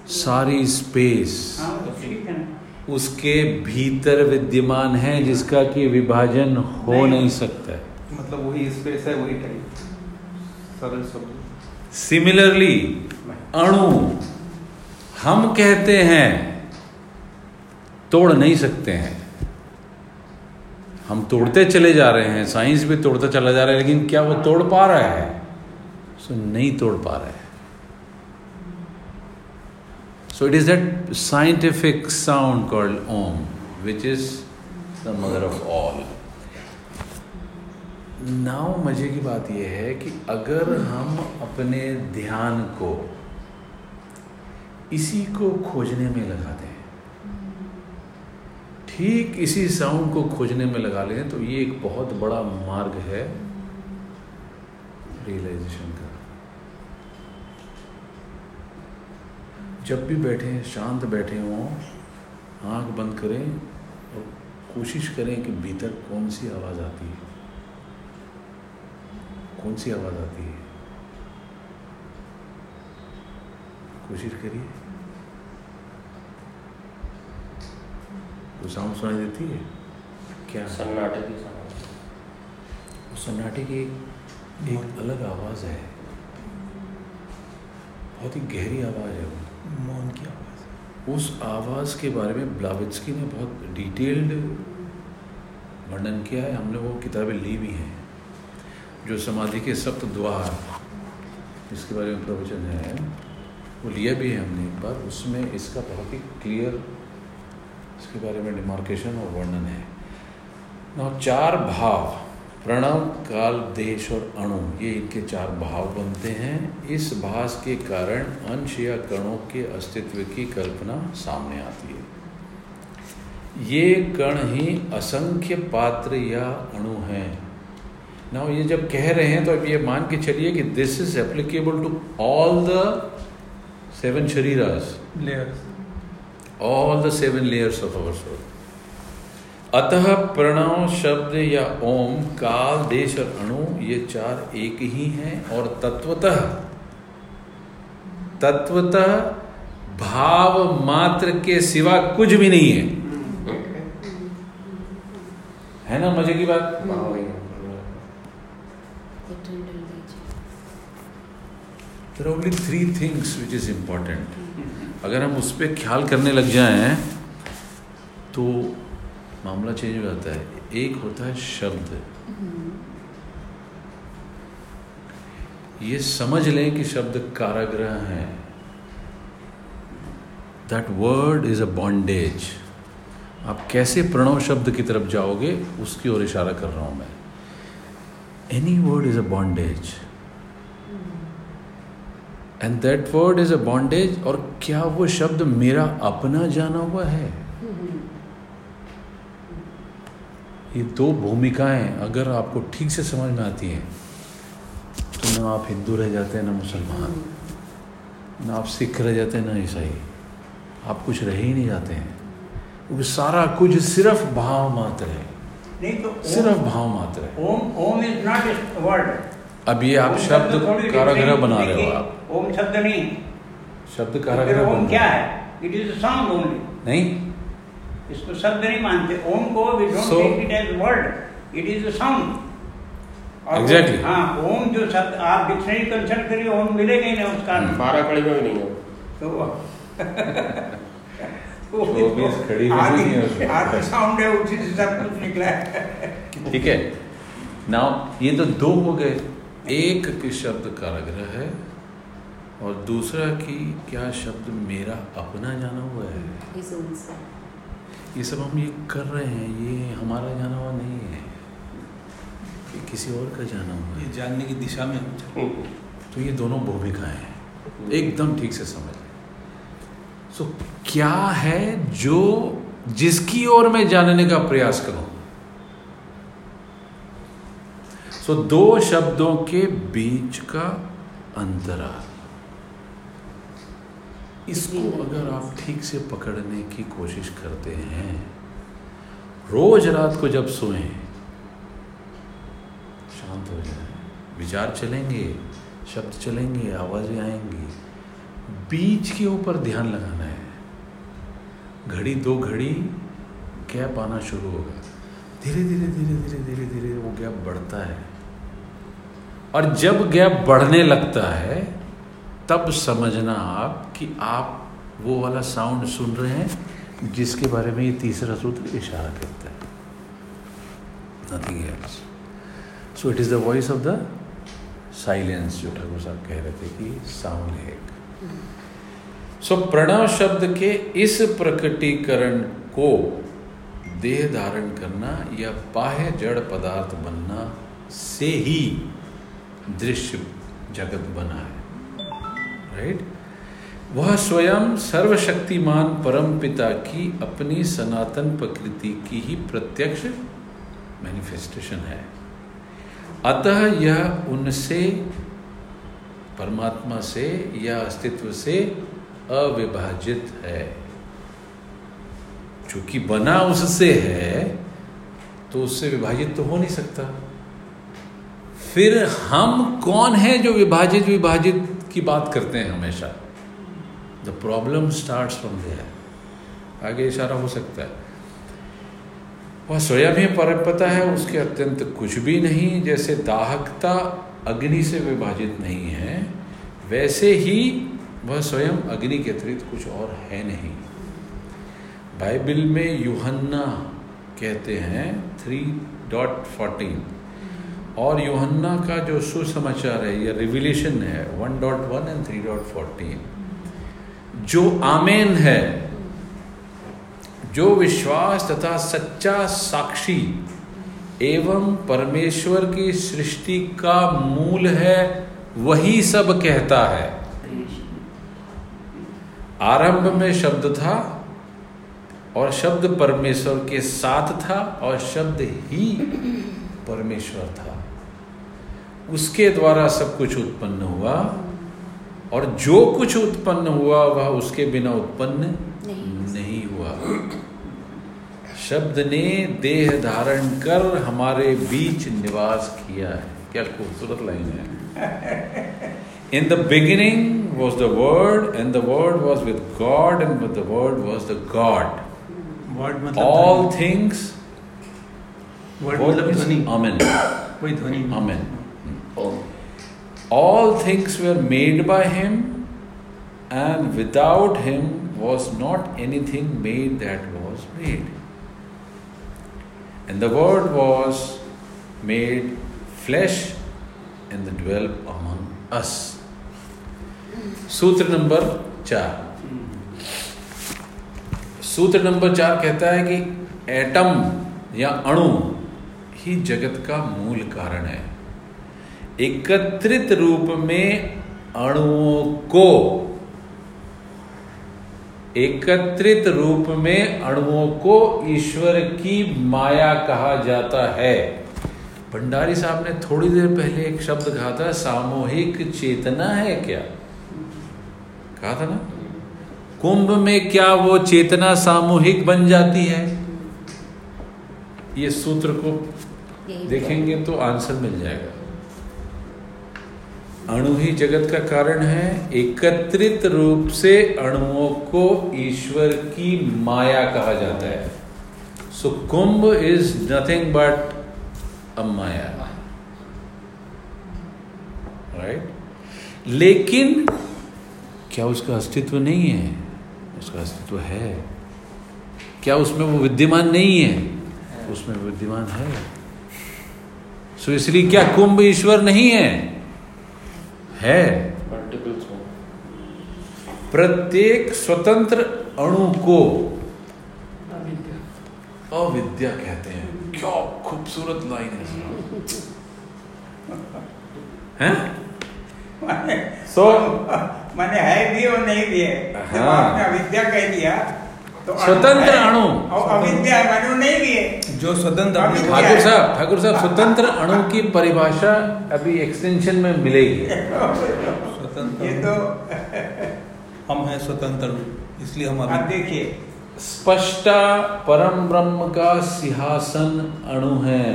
S1: सारी स्पेस
S3: हाँ तो
S1: उसके भीतर विद्यमान है जिसका कि विभाजन हो
S3: नहीं।
S1: नहीं सकता। है
S2: मतलब वही स्पेस है वही टाइम सरल शब्द।
S1: सिमिलरली अणु हम कहते हैं तोड़ नहीं सकते हैं। हम तोड़ते चले जा रहे हैं, साइंस भी तोड़ता चला जा रहा है, लेकिन क्या वो तोड़ पा रहा है? सो, नहीं तोड़ पा रहा है। So it is that scientific sound called Om which is the mother of all now मज़े की बात यह है कि अगर हम अपने ध्यान को इसी को खोजने में लगा दें ठीक इसी साउंड को खोजने में लगा लें तो ये एक बहुत बड़ा मार्ग है रियलाइजेशन का। जब भी बैठे, शांत बैठे हों, आँख बंद करें और कोशिश करें कि भीतर कौन सी आवाज़ आती है। कौन सी आवाज़ आती है? कोशिश करिए। वो साउंड सुनाई देती है? क्या?
S7: सन्नाटे की
S1: उस सन्नाटे की एक, एक अलग आवाज़ है। बहुत ही गहरी आवाज़ है वो।
S2: मौन की आवाज़
S1: उस आवाज़ के बारे में ब्लावित्सकी ने बहुत डिटेल्ड वर्णन किया है। हमने वो किताबें ली भी हैं। जो समाधि के सप्त द्वार जिसके बारे में प्रवचन है वो लिया भी है हमने एक बार। उसमें इसका बहुत ही क्लियर इसके बारे में डिमार्केशन और वर्णन है। ना चार भाव, प्रणव, काल, देश और अणु, ये इनके चार भाव बनते हैं। इस भास के कारण अंश या कणों के अस्तित्व की कल्पना सामने आती है। ये कण ही असंख्य पात्र या अणु हैं। ना ये जब कह रहे हैं तो अब ये मान के चलिए कि this is applicable to all the seven
S2: layers
S1: all the seven layers of our soul. अतः प्रणव, शब्द या ओम, काल, देश और अणु, ये चार एक ही हैं और तत्वतः तत्वतः भाव मात्र के सिवा कुछ भी नहीं है। है ना, मज़े की बात? Only three things which is important अगर हम उस पर ख्याल करने लग जाएँ तो मामला चेंज हो जाता है। एक होता है शब्द। ये समझ लें कि शब्द कारागृह है। That word is a bondage आप कैसे प्रणव शब्द की तरफ़ जाओगे, उसकी ओर इशारा कर रहा हूँ मैं। Any word is a bondage and that word is a bondage और क्या वो शब्द मेरा अपना जाना हुआ है? ये दो भूमिकाएँ अगर आपको ठीक से समझ में आती हैं तो ना आप हिंदू रह जाते हैं ना मुसलमान। ना आप सिख रह जाते हैं ना ईसाई। आप कुछ रह ही नहीं जाते हैं। क्योंकि सारा कुछ सिर्फ़ भाव मात्र है।
S3: नहीं तो
S1: सिर्फ़ भाव मात्र है।
S3: Om Om is not word
S1: अब ये आप शब्द कारागृह बना रहे हो आप।
S3: ओम शब्द नहीं।
S1: शब्द कारागृह
S3: ओम क्या है? इट इज़ साउंड ओनली
S1: नहीं।
S3: इसको शब्द नहीं मानते। ओम को we don't take it as word it is a sound
S1: Exactly.
S3: हाँ ओम जो शब्द आप डिक्शनरी कंसल्ट करिए ओम मिलेगा ही नहीं उसका।
S7: बारह कड़ी में भी नहीं है।
S3: तो
S1: चौबीस खड़ी में नहीं है उसमें।
S3: साउंड है उसी से सब कुछ निकला है।
S1: ठीक है। नाउ ये तो दो हो गए। एक के शब्द कारागृह है और दूसरा की क्या शब्द मेरा अपना जाना हुआ है. ये सब हम ये कर रहे हैं ये हमारा जाना हुआ नहीं है। ये किसी और का जाना हुआ है।
S2: ये जानने की दिशा में
S1: तो ये दोनों भूमिकाएँ हैं। एकदम ठीक से समझ लें। सो क्या है जो जिसकी ओर मैं जानने का प्रयास करूँ? सो दो शब्दों के बीच का अंतराल इसको अगर आप ठीक से पकड़ने की कोशिश करते हैं रोज रात को जब सोएँ शांत हो जाए विचार चलेंगे शब्द चलेंगे आवाज़ें आएँगी बीच के ऊपर ध्यान लगाना है। घड़ी दो घड़ी गैप आना शुरू होगा। धीरे धीरे धीरे धीरे धीरे धीरे वो गैप बढ़ता है। और जब गैप बढ़ने लगता है, तब समझना आप कि आप वो वाला साउंड सुन रहे हैं, जिसके बारे में ये तीसरा सूत्र इशारा करता है। Nothing else so it is the voice of the silence जो ठाकुर साहब कह रहे थे कि साउंड है सो प्रणव शब्द के इस प्रकटीकरण को देह धारण करना या बाह्य जड़ पदार्थ बनना से ही दृश्य जगत बना है। राइट वह स्वयं सर्वशक्तिमान परम पिता की अपनी सनातन प्रकृति की ही प्रत्यक्ष मैनिफेस्टेशन है। अतः यह उनसे, परमात्मा से, या अस्तित्व से अविभाजित है। चूँकि बना उससे है तो उससे विभाजित तो हो नहीं सकता। फिर हम कौन है जो विभाजित विभाजित की बात करते हैं हमेशा? The problem start from there आगे इशारा हो सकता है। वह स्वयं ही परमपता है, उसके अत्यंत कुछ भी नहीं, जैसे दाहकता अग्नि से विभाजित नहीं है, वैसे ही वह स्वयं अग्नि के अतिरिक्त कुछ और है नहीं। बाइबल में यूहन्ना कहते हैं थ्री डॉट फोर्टीन और यूहन्ना का जो सुसमाचार है, या रिविलेशन है one dot one and three dot fourteen जो आमेन है, जो विश्वास तथा सच्चा साक्षी एवं परमेश्वर की सृष्टि का मूल है, वही सब कहता है। आरंभ में शब्द था और शब्द परमेश्वर के साथ था और शब्द ही परमेश्वर था। उसके द्वारा सब कुछ उत्पन्न हुआ और जो कुछ उत्पन्न हुआ वह उसके बिना उत्पन्न
S4: नहीं।
S1: नहीं हुआ। शब्द ने देह धारण कर हमारे बीच निवास किया है। क्या खूबसूरत लाइन है। In the beginning was the word and the word was with God and the word was the God
S2: word मतलब मतलब ध्वनि।
S1: Amen.
S2: कोई ध्वनि
S1: amen. All things were made by him and without him was not anything made that was made and the word was made flesh and dwelt among us सूत्र number चार सूत्र number चार कहता है कि एटम या अणु ही जगत का मूल कारण है एकत्रित रूप में अणुओं को एकत्रित रूप में अणुओं को ईश्वर की माया कहा जाता है। भंडारी साहब ने थोड़ी देर पहले एक शब्द कहा था सामूहिक चेतना है क्या? कहा था ना? कुंभ में क्या वो चेतना सामूहिक बन जाती है? ये सूत्र को देखेंगे तो आंसर मिल जाएगा। अणु ही जगत का कारण है। एकत्रित रूप से अणुओं को ईश्वर की माया कहा जाता है। So Kumbh is nothing but a maya. Right लेकिन क्या उसका अस्तित्व नहीं है? उसका अस्तित्व है। क्या उसमें वो विद्यमान नहीं है? उसमें विद्यमान है। सो इसलिए क्या कुंभ ईश्वर नहीं है? है। प्रत्येक स्वतंत्र अणु को अविद्या। कहते हैं। क्या खूबसूरत लाइन है। हैं? सो
S5: माने है भी और नहीं भी है।
S1: हाँ।
S5: अविद्या कह दिया। तो
S1: स्वतंत्र अणु।
S5: अविद्या वो नहीं भी है।
S2: जो स्वतंत्र
S5: अभी-
S1: ठाकुर साहब ठाकुर साहब स्वतंत्र अणु की परिभाषा अभी एक्सटेंशन में मिलेगी।
S2: स्वतंत्र
S5: ये तो
S2: हम हैं स्वतंत्र इसलिए हम
S5: आप
S2: अभी
S5: देखिए।
S1: स्पष्टा परम ब्रह्म का सिंहासन अणु है।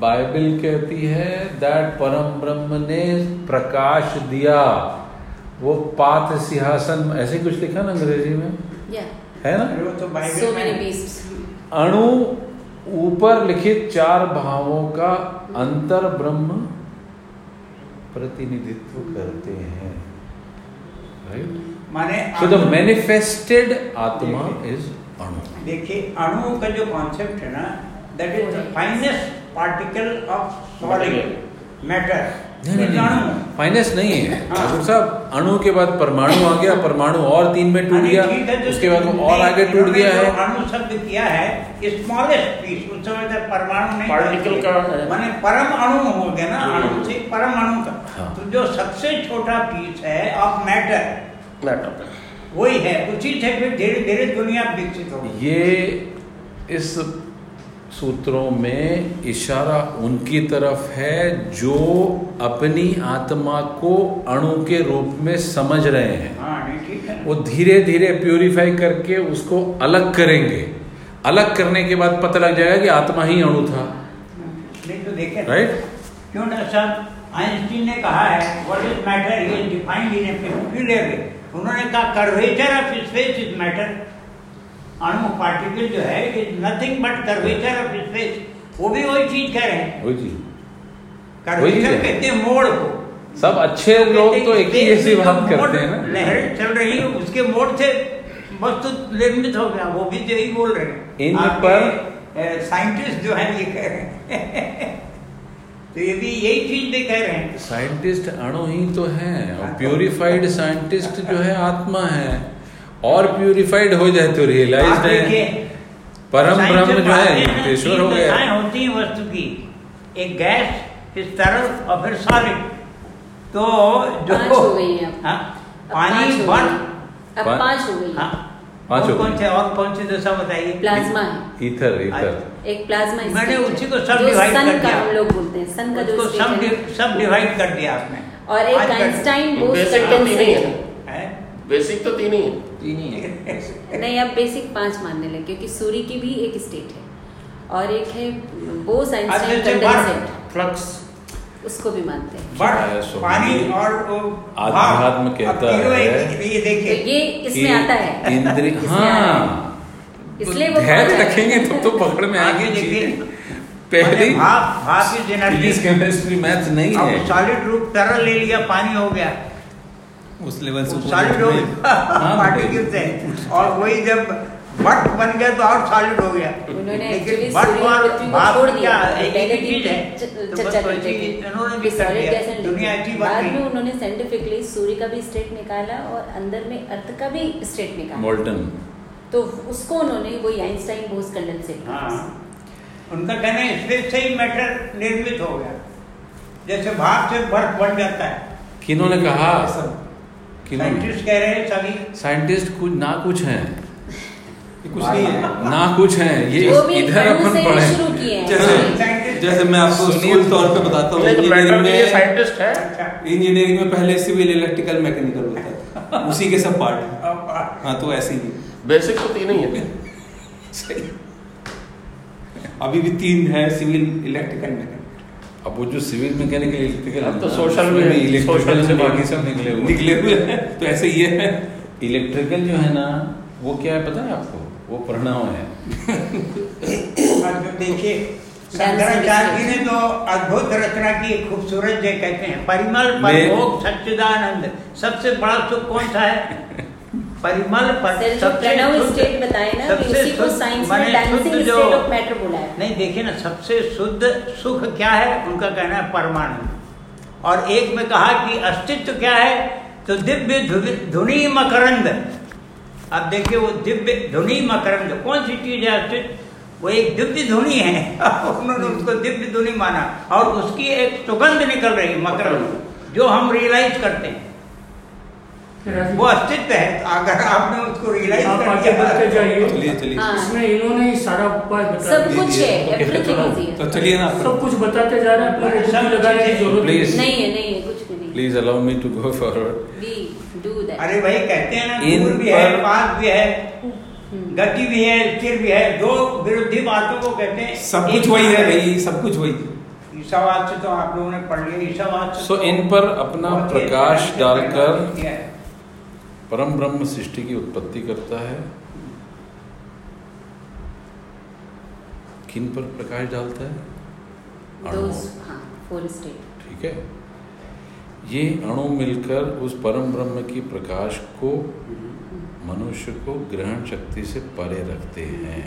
S1: बाइबल कहती है दैट परम ब्रह्म ने प्रकाश दिया। वो पात सिंहासन ऐसे कुछ लिखा ना अंग्रेज़ी में?
S4: Yeah.
S1: है ना?
S5: तो
S4: So.
S1: अणु ऊपर लिखित चार भावों का अंतर ब्रह्म प्रतिनिधित्व करते हैं। राइट
S5: माने
S1: so the manifested atma is anu.
S5: देखिए अणु का जो कॉन्सेप्ट है ना that is the finest particle of solid matter
S1: finance नहीं है
S5: हाँ।
S1: ठाकुर साहब अणु के बाद परमाणु आ गया परमाणु और तीन में टूट गया
S5: है,
S1: उसके बाद वो और आगे टूट गया है
S5: अणु शब्द किया है स्मॉलेस्ट पीस उस समय तक परमाणु नहीं
S7: Particle
S5: था।
S7: का
S5: माने परम अणु हो गया ना
S7: हम्म।
S5: अणु से परम अणु का
S1: हाँ।
S5: तो जो सबसे छोटा पीस है ऑफ़ मैटर
S7: मैटर
S5: वही है उसी से फिर धीरे धीरे दुनिया विकसित होगी
S1: ये इस सूत्रों में इशारा उनकी तरफ़ है जो अपनी आत्मा को अणु के रूप में समझ रहे हैं।
S5: हाँ
S1: वो धीरे धीरे प्यूरिफाई करके उसको अलग करेंगे। अलग करने के बाद पता लग जाएगा कि आत्मा ही अणु था।
S5: तो
S1: राइट
S5: क्यों आइंस्टीन ने कहा है what is matter he is defined in a उन्होंने कहा curvature of space is matter
S3: अणु पार्टिकल जो है is nothing but curvature of space वो भी वही चीज़ कह रहे हैं।
S1: वही चीज़।
S3: कर्वेचर कहते हैं मोड़ को।
S1: सब अच्छे लोग तो एक ही ऐसी बात करते हैं ना।
S3: लहर चल रही है उसके मोड़ से वस्तु निर्मित हो गया वो भी तो यही बोल रहे हैं।
S1: इन पर-
S3: साइंटिस्ट जो है ये कह रहे हैं। तो ये भी यही चीज़ भी कह रहे हैं।
S1: साइंटिस्ट अणु ही तो हैं और प्यूरिफाइड साइंटिस्ट जो है आत्मा है। और प्यूरिफाइड हो जाए तो
S3: देखिए
S1: है। परम ब्रह्म जो है ईश्वर हो गया।
S3: होती हैं वस्तु की। एक गैस फिर तरल और फिर सॉलिड तो जो
S4: हो गई हैं अब।
S3: हाँ,
S4: अब
S3: पानी वन
S4: अब
S1: पांच-
S4: हो गई।
S3: हाँ।
S1: पाँच
S3: और कौन। से और कौन सी दशा बताइए?
S4: प्लाज्मा। है
S1: ईथर ईथर
S4: एक प्लाज्मा
S3: मैंने उसी को सब
S4: डिवाइड
S3: कर दिया।
S4: हम लोग बोलते हैं सन का जो
S3: सब सब डिवाइड कर दिया आपने।
S4: और एक आइंस्टाइन बोस
S7: बेसिक तो
S4: कंडेंसेट
S7: है
S3: है?
S7: बेसिक तो तीन ही है।
S8: तीन ही है।
S4: नहीं अब बेसिक पाँच मानने लगे क्योंकि सूर्य की भी एक स्टेट है। और एक है
S3: जैसे
S4: कंडेंसेट
S7: फ्लक्स
S4: उसको भी मानते हैं।
S3: बट पानी और
S1: आध्यात्म कहता है
S3: ये
S4: तो
S3: देखिए
S4: ये इसमें आता है।
S1: इंद्री
S4: इसमें
S1: हाँ।
S4: इसलिए वो
S1: धैर्य रखेंगे तब तो पकड़ में
S3: आगे
S1: आगे चीज़ें। पहली
S3: भाप भाप is
S1: physics
S3: energy
S1: chemistry math नहीं
S3: अब
S1: है।
S3: सॉलिड रूप तरल ले लिया पानी हो गया।
S2: उस लेवल से
S3: सॉलिड हो। गया और वही जब बट बन गया तो और सॉलिड हो गया।
S4: उन्होंने
S3: लेकिन और
S4: छोड़
S3: क्या
S4: दिया
S3: एक ही चीज़ है। तो इन्होंने भी कर दिया दुनिया अच्छी बात
S4: बाद में
S3: नहीं
S4: उन्होंने साइंटिफिकली सूर्य का भी स्टेट निकाला और अंदर में अर्थ का भी स्टेट निकाला।
S1: मोल्टन
S4: तो उसको उन्होंने वही आइंस्टाइन बोस कंडेंसेट
S3: हाँ। उनका कहना है स्पेस से ही मैटर निर्मित हो गया। जैसे भाप से बर्फ़ बन जाता है।
S1: किन्होंने कहा
S2: सब।
S3: साइंटिस्ट कह रहे हैं सभी
S1: साइंटिस्ट कुछ ना कुछ हैं।
S2: कुछ नहीं है।
S1: ना कुछ हैं ये इधर अपन पढ़े।
S4: शुरू किए हैं।
S2: जैसे जैसे मैं आपको स्कूल तौर पे बताता हूँ
S7: तो
S2: इंजीनियरिंग में
S7: साइंटिस्ट है।
S3: अच्छा।
S2: इंजीनियरिंग में पहले सिविल इलेक्ट्रिकल मैकेनिकल होता था। उसी के सब पार्ट हाँ। तो ऐसे ही।
S7: बेसिक तो तीन ही है।
S2: अभी भी तीन है सिविल इलेक्ट्रिकल मैकेनिकल
S1: अब वो जो सिविल मैकेनिकल इलेक्ट्रिकल
S7: अब तो social में है,
S1: इलेक्ट्रिकल से बाकी सब निकले हुए
S2: निकले हुए हैं। तो ऐसे ये है।
S1: इलेक्ट्रिकल जो है ना वो क्या है पता है आपको? वो प्रणव है।
S3: देखिए शंकराचार्य जी ने तो अद्भुत रचना की खूबसूरत जय कहते हैं परिमल
S1: मैं-
S3: सच्चिदानंद। सबसे बड़ा सुख कौन सा है? परिमल पर सबसे
S4: स्टेट बताए ना
S3: सबसे
S4: उसी को साइंस में डांसिंग स्टेट ऑफ़ मैटर बोला है।
S3: नहीं देखिए ना सबसे शुद्ध सुख क्या है? उनका कहना है परमाणु। और एक में कहा कि अस्तित्व क्या है? तो दिव्य धुनि- धुनी मकरंद अब देखिए वो दिव्य धुनी मकरंद कौन सी चीज़ है अस्तित्व? वो एक दिव्य धुनी है। उन्होंने उसको दिव्य धुनी माना। और उसकी एक सुगंध निकल रही मकरंद। जो हम रियलाइज़ करते हैं। वो अस्तित्व है अगर आपने उसको रियलाइज़
S6: आप आगे बढ़ते जाइए।
S2: चलिए चलिए।
S4: हाँ।
S6: इसमें इन्होंने ही सारा उपाय बता
S4: सब कुछ है एवरीथिंग इज़
S2: तो चलिए ना
S6: सब कुछ बताते जा रहे हैं अपने
S3: सब
S6: लगाने की ज़रूरत नहीं
S4: है नहीं है कुछ भी नहीं।
S1: Please allow me to go forward
S4: we do that
S3: अरे भाई कहते हैं ना
S1: इन
S3: भी है पास भी है गति भी है स्थिर भी है दो विरोधी बातों को कहते हैं
S2: सब कुछ वही है भाई सब कुछ वही। है
S3: ईसावाद से तो आप लोगों ने पढ़ लिया ईसावाद सो तो
S1: इन पर अपना प्रकाश डालकर
S3: है।
S1: परम ब्रह्म सृष्टि की उत्पत्ति करता है किन पर प्रकाश डालता है? अणुओं
S4: हाँ फोर स्टेट
S1: ठीक है? ये अणु मिलकर उस परम ब्रह्म की प्रकाश को मनुष्य को ग्रहण शक्ति से परे रखते हैं।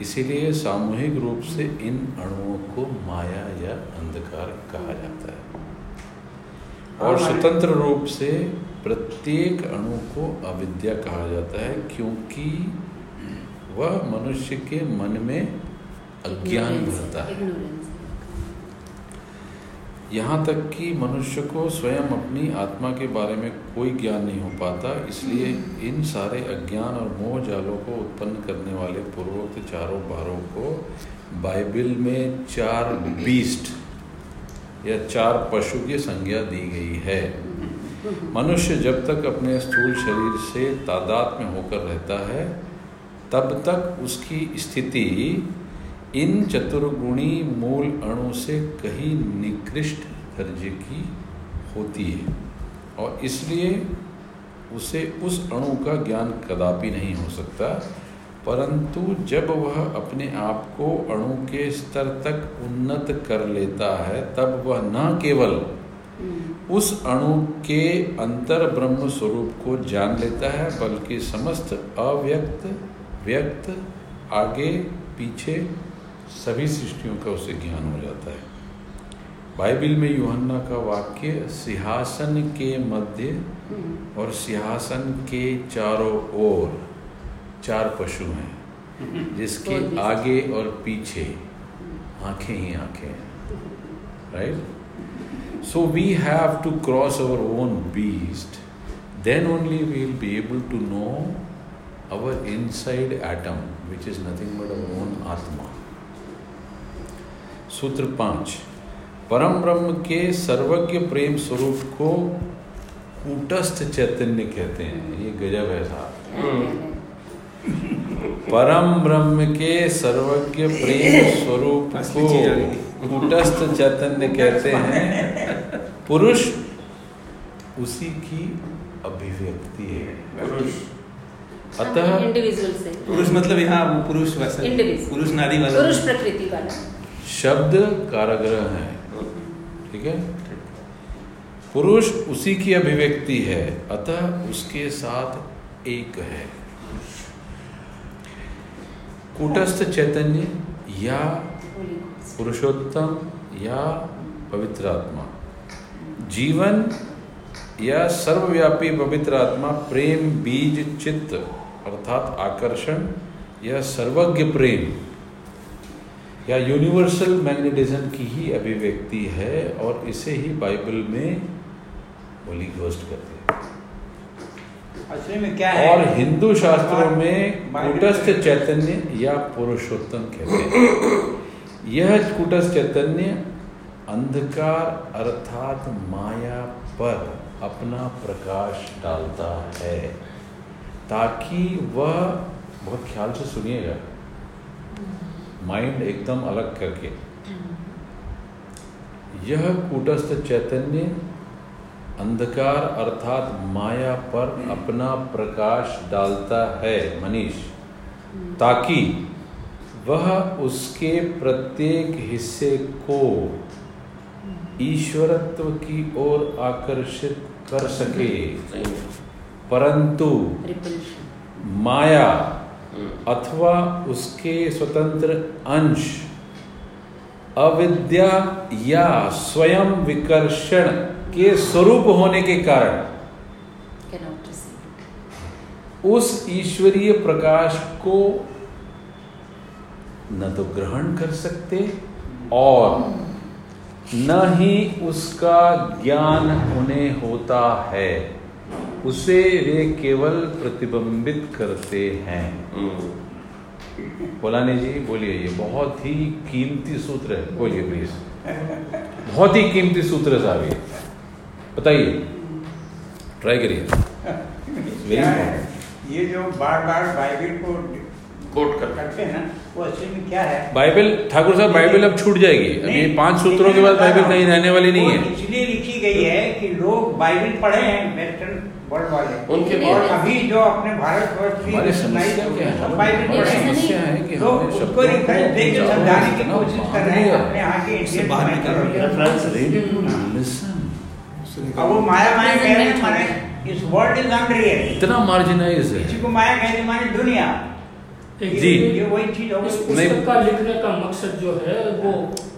S1: इसीलिए सामूहिक रूप से इन अणुओं को माया या अंधकार कहा जाता है। और स्वतंत्र रूप से प्रत्येक अणु को अविद्या कहा जाता है क्योंकि वह मनुष्य के मन में अज्ञान भरता है। यहाँ तक कि मनुष्य को स्वयं अपनी आत्मा के बारे में कोई ज्ञान नहीं हो पाता इसलिए इन सारे अज्ञान और मोह जालों को उत्पन्न करने वाले पूर्वोक्त चारों बारों को बाइबल में चार बीस्ट या चार पशु की संज्ञा दी गई है। मनुष्य जब तक अपने स्थूल शरीर से तादाद में होकर रहता है, तब तक उसकी स्थिति इन चतुर्गुणी मूल अणु से कहीं निकृष्ट दर्जे की होती है और इसलिए उसे उस अणु का ज्ञान कदापि नहीं हो सकता परंतु जब वह अपने आप को अणु के स्तर तक उन्नत कर लेता है तब वह न केवल उस अणु के अंतर ब्रह्म स्वरूप को जान लेता है बल्कि समस्त अव्यक्त व्यक्त आगे पीछे सभी सृष्टियों का उसे ज्ञान हो जाता है। बाइबिल में यूहन्ना का वाक्य सिंहासन के मध्य और सिंहासन के चारों ओर। चार पशु हैं जिसके आगे और पीछे आँखें ही आँखें हैं right so we have to cross our own beast then only we will be able to know our inside atom which is nothing but our own atma. सूत्र पाँच परम ब्रह्म के सर्वज्ञ प्रेम स्वरूप को कूटस्थ चैतन्य कहते हैं. ये गजब है साहब. परम ब्रह्म के सर्वज्ञ प्रेम स्वरूप को कूटस्थ चैतन्य कहते हैं। पुरुष उसी की अभिव्यक्ति है। अतः
S2: पुरुष मतलब यहाँ पुरुष वैसा। पुरुष नारी वाला।
S4: पुरुष प्रकृति वाला।
S1: शब्द काराग्रह है। ठीक है? पुरुष उसी की अभिव्यक्ति है। अतः उसके साथ एक है। कूटस्थ चैतन्य या पुरुषोत्तम या पवित्र आत्मा। जीवन या सर्वव्यापी पवित्र आत्मा प्रेम बीज चित्त अर्थात आकर्षण या सर्वज्ञ प्रेम या यूनिवर्सल मैग्नेटिज्म की ही अभिव्यक्ति है और इसे ही बाइबल में होली घोस्ट करते हैं।
S3: असली में क्या है?
S1: और हिंदू शास्त्रों में कूटस्थ चैतन्य या पुरुषोत्तम कहते हैं। यह कूटस्थ चैतन्य अंधकार अर्थात माया पर अपना प्रकाश डालता है ताकि वह बहुत ख्याल से सुनिएगा। माइंड एकदम अलग करके। यह कूटस्थ चैतन्य अंधकार अर्थात माया पर अपना प्रकाश डालता है, मनीष। ताकि वह उसके प्रत्येक हिस्से को ईश्वरत्व की ओर आकर्षित कर सके। परंतु माया अथवा उसके स्वतंत्र अंश, अविद्या या स्वयं विकर्षण के स्वरूप होने के कारण उस ईश्वरीय प्रकाश को न तो ग्रहण कर सकते और न ही उसका ज्ञान उन्हें होता है। उसे वे केवल प्रतिबिंबित करते हैं। बोलाने जी बोलिए ये बहुत ही कीमती सूत्र है। बोलिए प्लीज़ बहुत ही कीमती सूत्र है साहब ये। बताइए। ट्राई करिए।
S3: ये जो बार बार बाइबल को
S7: कोट कर
S3: करते हैं वो असली में क्या है?
S1: बाइबल ठाकुर साहब बाइबल अब छूट जाएगी। अब ये पाँच सूत्रों के बाद बाइबल कहीं रहने वाली नहीं है।
S3: इसलिए लिखी गई है कि लोग बाइबल पढ़े हैं वेस्टर्न वर्ल्ड वाले।
S7: उनके
S3: और अभी जो अपने भारत
S1: वर्ष है?
S3: हैं।
S4: नहीं।
S1: है कि
S3: तो
S1: हमें
S3: उसको समझाने की कोशिश कर रहे हैं। अपने यहाँ के को।
S2: हैं।
S3: अब वो माया माया कह रहे माने इस वर्ल्ड इज़ अनरियल
S1: इतना मार्जिनाइज
S3: किसी
S1: है
S3: को माया कहते माने दुनिया।
S1: जी।
S3: ये वही चीज़ हो
S6: इस पुस्तक का लिखने का मकसद जो है वो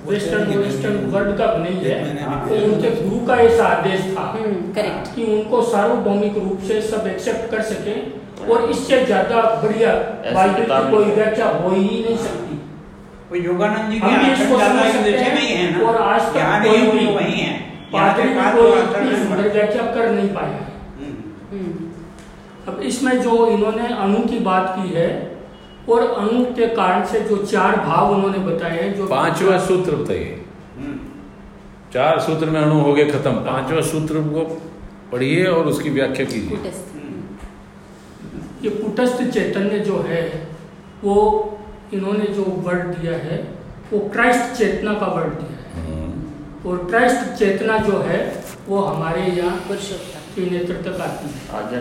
S6: वेस्टर्न वेस्टर्न वर्ल्ड का नहीं है वो उनके गुरु का ऐसा आदेश था
S4: हम्म, correct.
S6: कि उनको सार्वभौमिक रूप से सब एक्सेप्ट कर सके और इससे ज़्यादा बढ़िया बाइबल की कोई व्याख्या हो ही नहीं सकती।
S3: वो योगानंद जी के आश्रम देश में ही है ना।
S6: और आज तक कोई भी
S3: वही है।
S6: पादरी
S3: के
S6: भी
S3: पास
S6: कोई
S3: तो
S6: इतनी सुंदर व्याख्या कर नहीं पाया
S3: हम्म।
S4: हम्म.
S6: अब इसमें जो इन्होंने अणु की बात की है और अणु के कारण से जो चार भाव उन्होंने बताए हैं जो
S1: पांचवा सूत्र बताइए
S3: हम्म।
S1: चार सूत्र में अणु हो गए खत्म। पांचवा सूत्र को पढ़िए और उसकी व्याख्या कीजिए।
S6: ये कुटस्थ चैतन्य जो है वो इन्होंने जो वर्ड दिया है वो क्राइस्ट चेतना का वर्ड दिया है। और क्राइस्ट चेतना जो है वो हमारे यहाँ त्रिनेत्र तक आती है।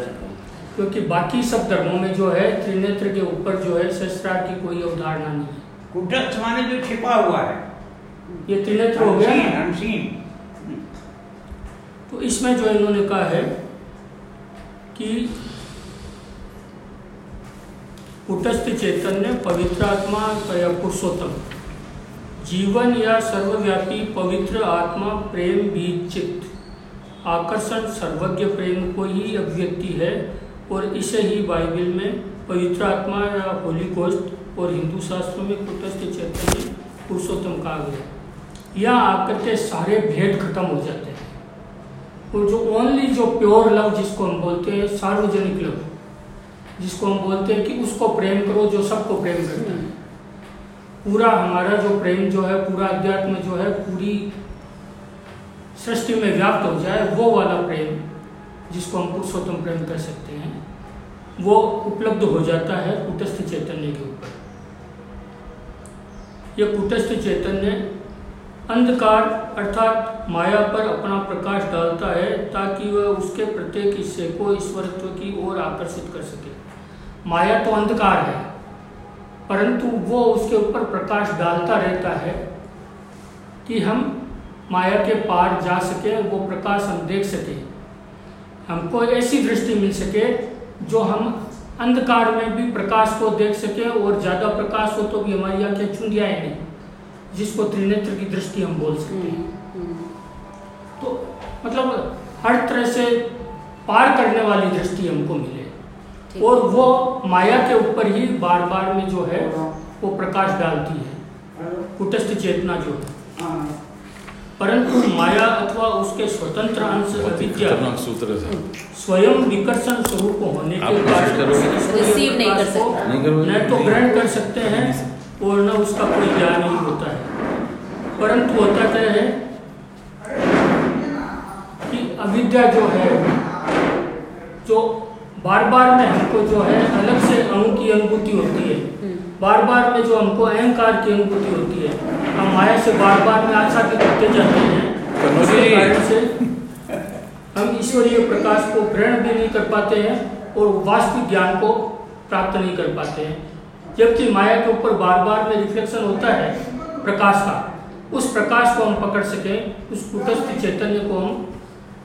S6: क्योंकि बाकी सब धर्मों में जो है त्रिनेत्र के ऊपर जो है शस्त्रार की कोई अवधारणा नहीं है।
S3: कुटस्थ माने जो छिपा हुआ है।
S6: ये त्रिनेत्र हो गया तो इसमें जो इन्होंने कहा है कि कुटस्थ चेतन ने पवित्र आत्मा या पुरुषोत्तम। जीवन या सर्वव्यापी पवित्र आत्मा प्रेम बीज चित्त आकर्षण सर्वज्ञ प्रेम को ही अभिव्यक्ति है और इसे ही बाइबल में पवित्र आत्मा या होली गोस्ट और हिंदू शास्त्रों में कुटस्थ चैतन्य पुरुषोत्तम कहा गया यहाँ आकर के सारे भेद खत्म हो जाते हैं। और जो ओनली जो प्योर लव जिसको हम बोलते हैं, सार्वजनिक लव जिसको हम बोलते हैं कि उसको प्रेम करो जो सबको प्रेम करता है। पूरा हमारा जो प्रेम जो है, पूरा अध्यात्म जो है, पूरी सृष्टि में व्याप्त हो जाए, वो वाला प्रेम जिसको हम पुरुषोत्तम प्रेम कर सकते हैं, वो उपलब्ध हो जाता है कुटस्थ चैतन्य के ऊपर। यह कुटस्थ चैतन्य अंधकार अर्थात माया पर अपना प्रकाश डालता है ताकि वह उसके प्रत्येक हिस्से को ईश्वरत्व की ओर आकर्षित कर सके। माया तो अंधकार है। परंतु वो उसके ऊपर प्रकाश डालता रहता है कि हम माया के पार जा सके, वो प्रकाश हम देख सके हमको ऐसी दृष्टि मिल सके जो हम अंधकार में भी प्रकाश को देख सके और ज़्यादा प्रकाश हो तो भी हमारी आँखें चुंदियाए नहीं, जिसको त्रिनेत्र की दृष्टि हम बोल सकते हैं तो मतलब हर तरह से पार करने वाली दृष्टि हमको मिले। और वो माया के ऊपर ही बार बार में जो है वो प्रकाश डालती है। कुटस्थ चेतना जो है। परंतु माया अथवा उसके स्वतंत्र अंश अविद्या
S1: सूत्र
S6: स्वयं विकर्षण स्वरूप होने के कारण
S1: करोगे?
S6: ईश्वरीय
S4: Receive नहीं कर
S6: प्रकाश को
S4: सकते।
S1: नहीं करोगे?
S6: न तो ग्रहण कर सकते हैं और न उसका कोई ज्ञान ही होता है। परंतु होता क्या है कि अविद्या जो है जो बार बार में हमको जो है अलग से अणु की अनुभूति होती है। बार बार में जो हमको अहंकार की अनुभूति होती है हम माया से बार बार में आशा आच्छादित होते जाते हैं। उसके से। हम ईश्वरीय प्रकाश को ग्रहण भी नहीं कर पाते हैं और वास्तविक ज्ञान को प्राप्त नहीं कर पाते हैं। जबकि माया के ऊपर बार बार में रिफ्लेक्शन होता है प्रकाश का। उस प्रकाश को हम पकड़ सकें उस कुटस्थ चैतन्य को हम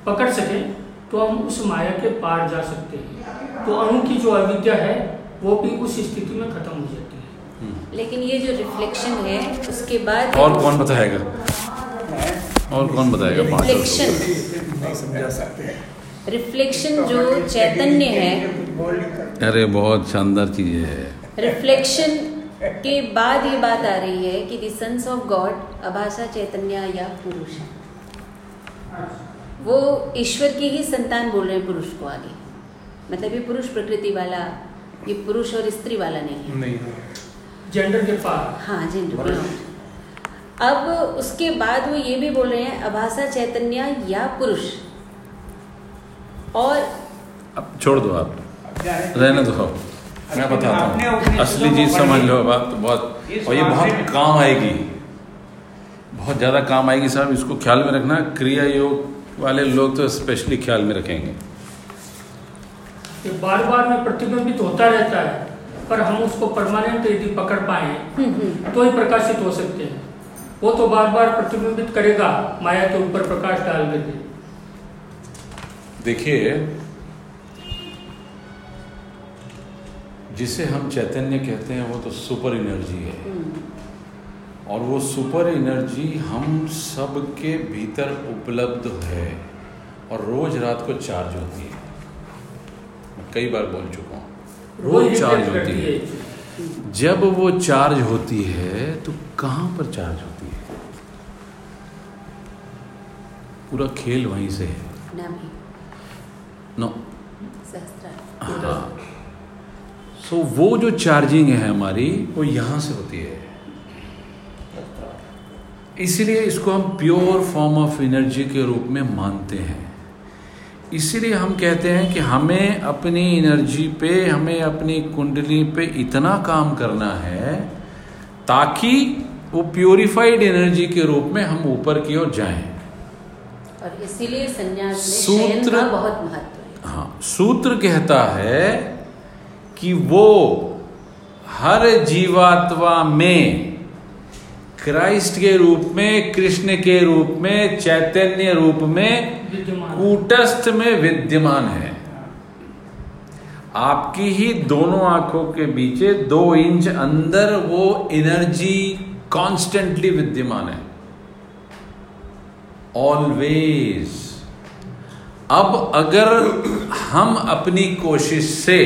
S6: पकड़ सकें तो हम उस माया के पार जा सकते हैं। तो अणु की जो अविद्या है वो भी उस स्थिति में खत्म हो जाती है।
S4: लेकिन ये जो रिफ्लेक्शन है उसके बाद
S1: और कौन बताएगा? और कौन बताएगा
S4: रिफ्लेक्शन
S2: नहीं समझा सकते।
S4: रिफ्लेक्शन जो चैतन्य है।
S1: अरे बहुत शानदार चीज़ है।
S4: रिफ्लेक्शन के बाद ये बात आ रही है कि द सन्स ऑफ़ गॉड अभाषा चैतन्य या पुरुष। है वो ईश्वर की ही संतान बोल रहे हैं पुरुष को आगे। मतलब ये पुरुष प्रकृति वाला ये पुरुष और स्त्री वाला नहीं है।
S2: नहीं
S6: जेंडर के पार।
S4: हाँ जेंडर प्रोनाउन अब उसके बाद वो ये भी बोल रहे हैं अभाषा चैतन्य या पुरुष। और
S1: अब छोड़ दो आप। रहने दो। मैं बताता हूँ। असली चीज़ समझ
S3: ली।
S1: लो। बात तो बहुत और ये बहुत काम आएगी। बहुत ज़्यादा काम आएगी साहब इसको ख्याल में रखना। क्रिया योग वाले लोग तो स्पेशली ख्याल में रखेंगे।
S6: ये बार बार में प्रतिबिंबित होता रहता है पर हम उसको परमानेंट यदि पकड़ पाए तो ही प्रकाशित हो सकते हैं। वो तो बार बार प्रतिबिंबित करेगा माया के ऊपर प्रकाश डाल करके।
S1: देखिए जिसे हम चैतन्य कहते हैं वो तो सुपर एनर्जी है। और वो सुपर एनर्जी हम सब के भीतर उपलब्ध है और रोज रात को चार्ज होती है। कई बार बोल चुका हूँ।
S6: रोज
S1: रोज चार्ज होती है। जब वो चार्ज होती है तो कहाँ पर चार्ज होती है? पूरा खेल वहीं से है। नो हाँ। सो वो जो चार्जिंग है हमारी वो यहाँ से होती है। इसीलिए इसको हम प्योर फॉर्म ऑफ़ एनर्जी के रूप में मानते हैं। इसीलिए हम कहते हैं कि हमें अपनी एनर्जी पे हमें अपनी कुंडली पे इतना काम करना है ताकि वो प्योरिफाइड एनर्जी के रूप में हम ऊपर की ओर जाएँ।
S4: और इसीलिए संन्यास
S1: सूत्र-
S4: का बहुत महत्व हाँ।
S1: सूत्र कहता है कि वो हर जीवात्मा में क्राइस्ट के रूप में कृष्ण के रूप में चैतन्य रूप में कूटस्थ में विद्यमान है। आपकी ही दोनों आँखों के बीचे दो इंच अंदर वो एनर्जी कॉन्स्टेंटली विद्यमान है। ऑलवेज अब अगर हम अपनी कोशिश से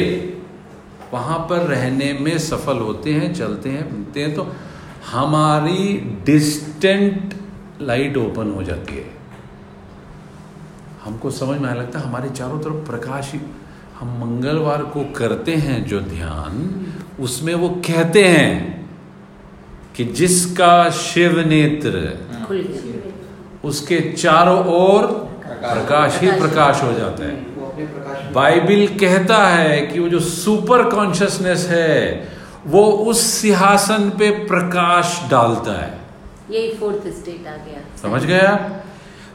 S1: वहाँ पर रहने में सफल होते हैं, चलते हैं मिलते हैं तो हमारी डिस्टेंट लाइट ओपन हो जाती है। हमको समझ में आने लगता है हमारे चारों तरफ़ प्रकाश ही हम मंगलवार को करते हैं जो ध्यान उसमें वो कहते हैं कि जिसका शिव नेत्र उसके चारों ओर प्रकाश ही प्रकाश। हो जाता है। बाइबिल कहता है कि वो जो सुपर कॉन्शियसनेस है वो उस सिंहासन पे प्रकाश डालता है।
S4: यही फोर्थ स्टेट आ गया।
S1: समझ गया?